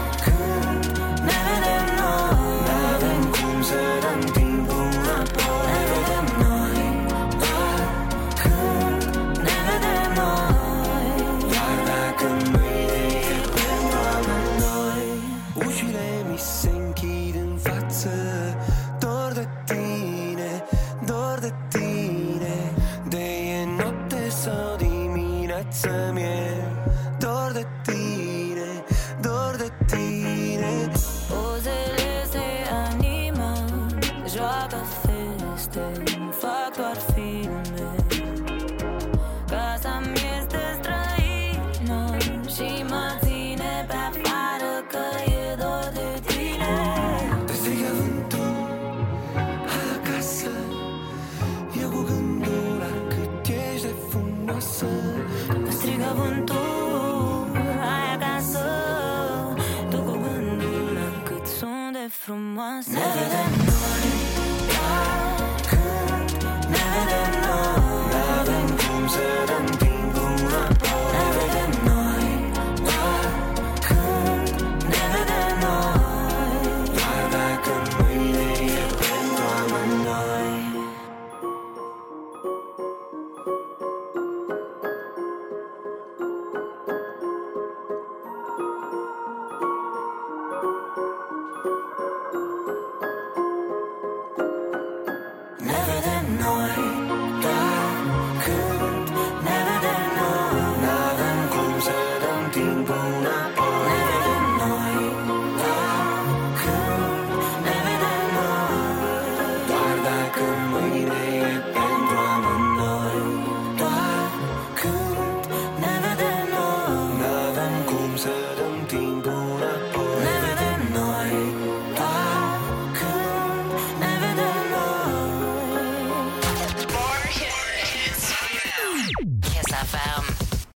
myself.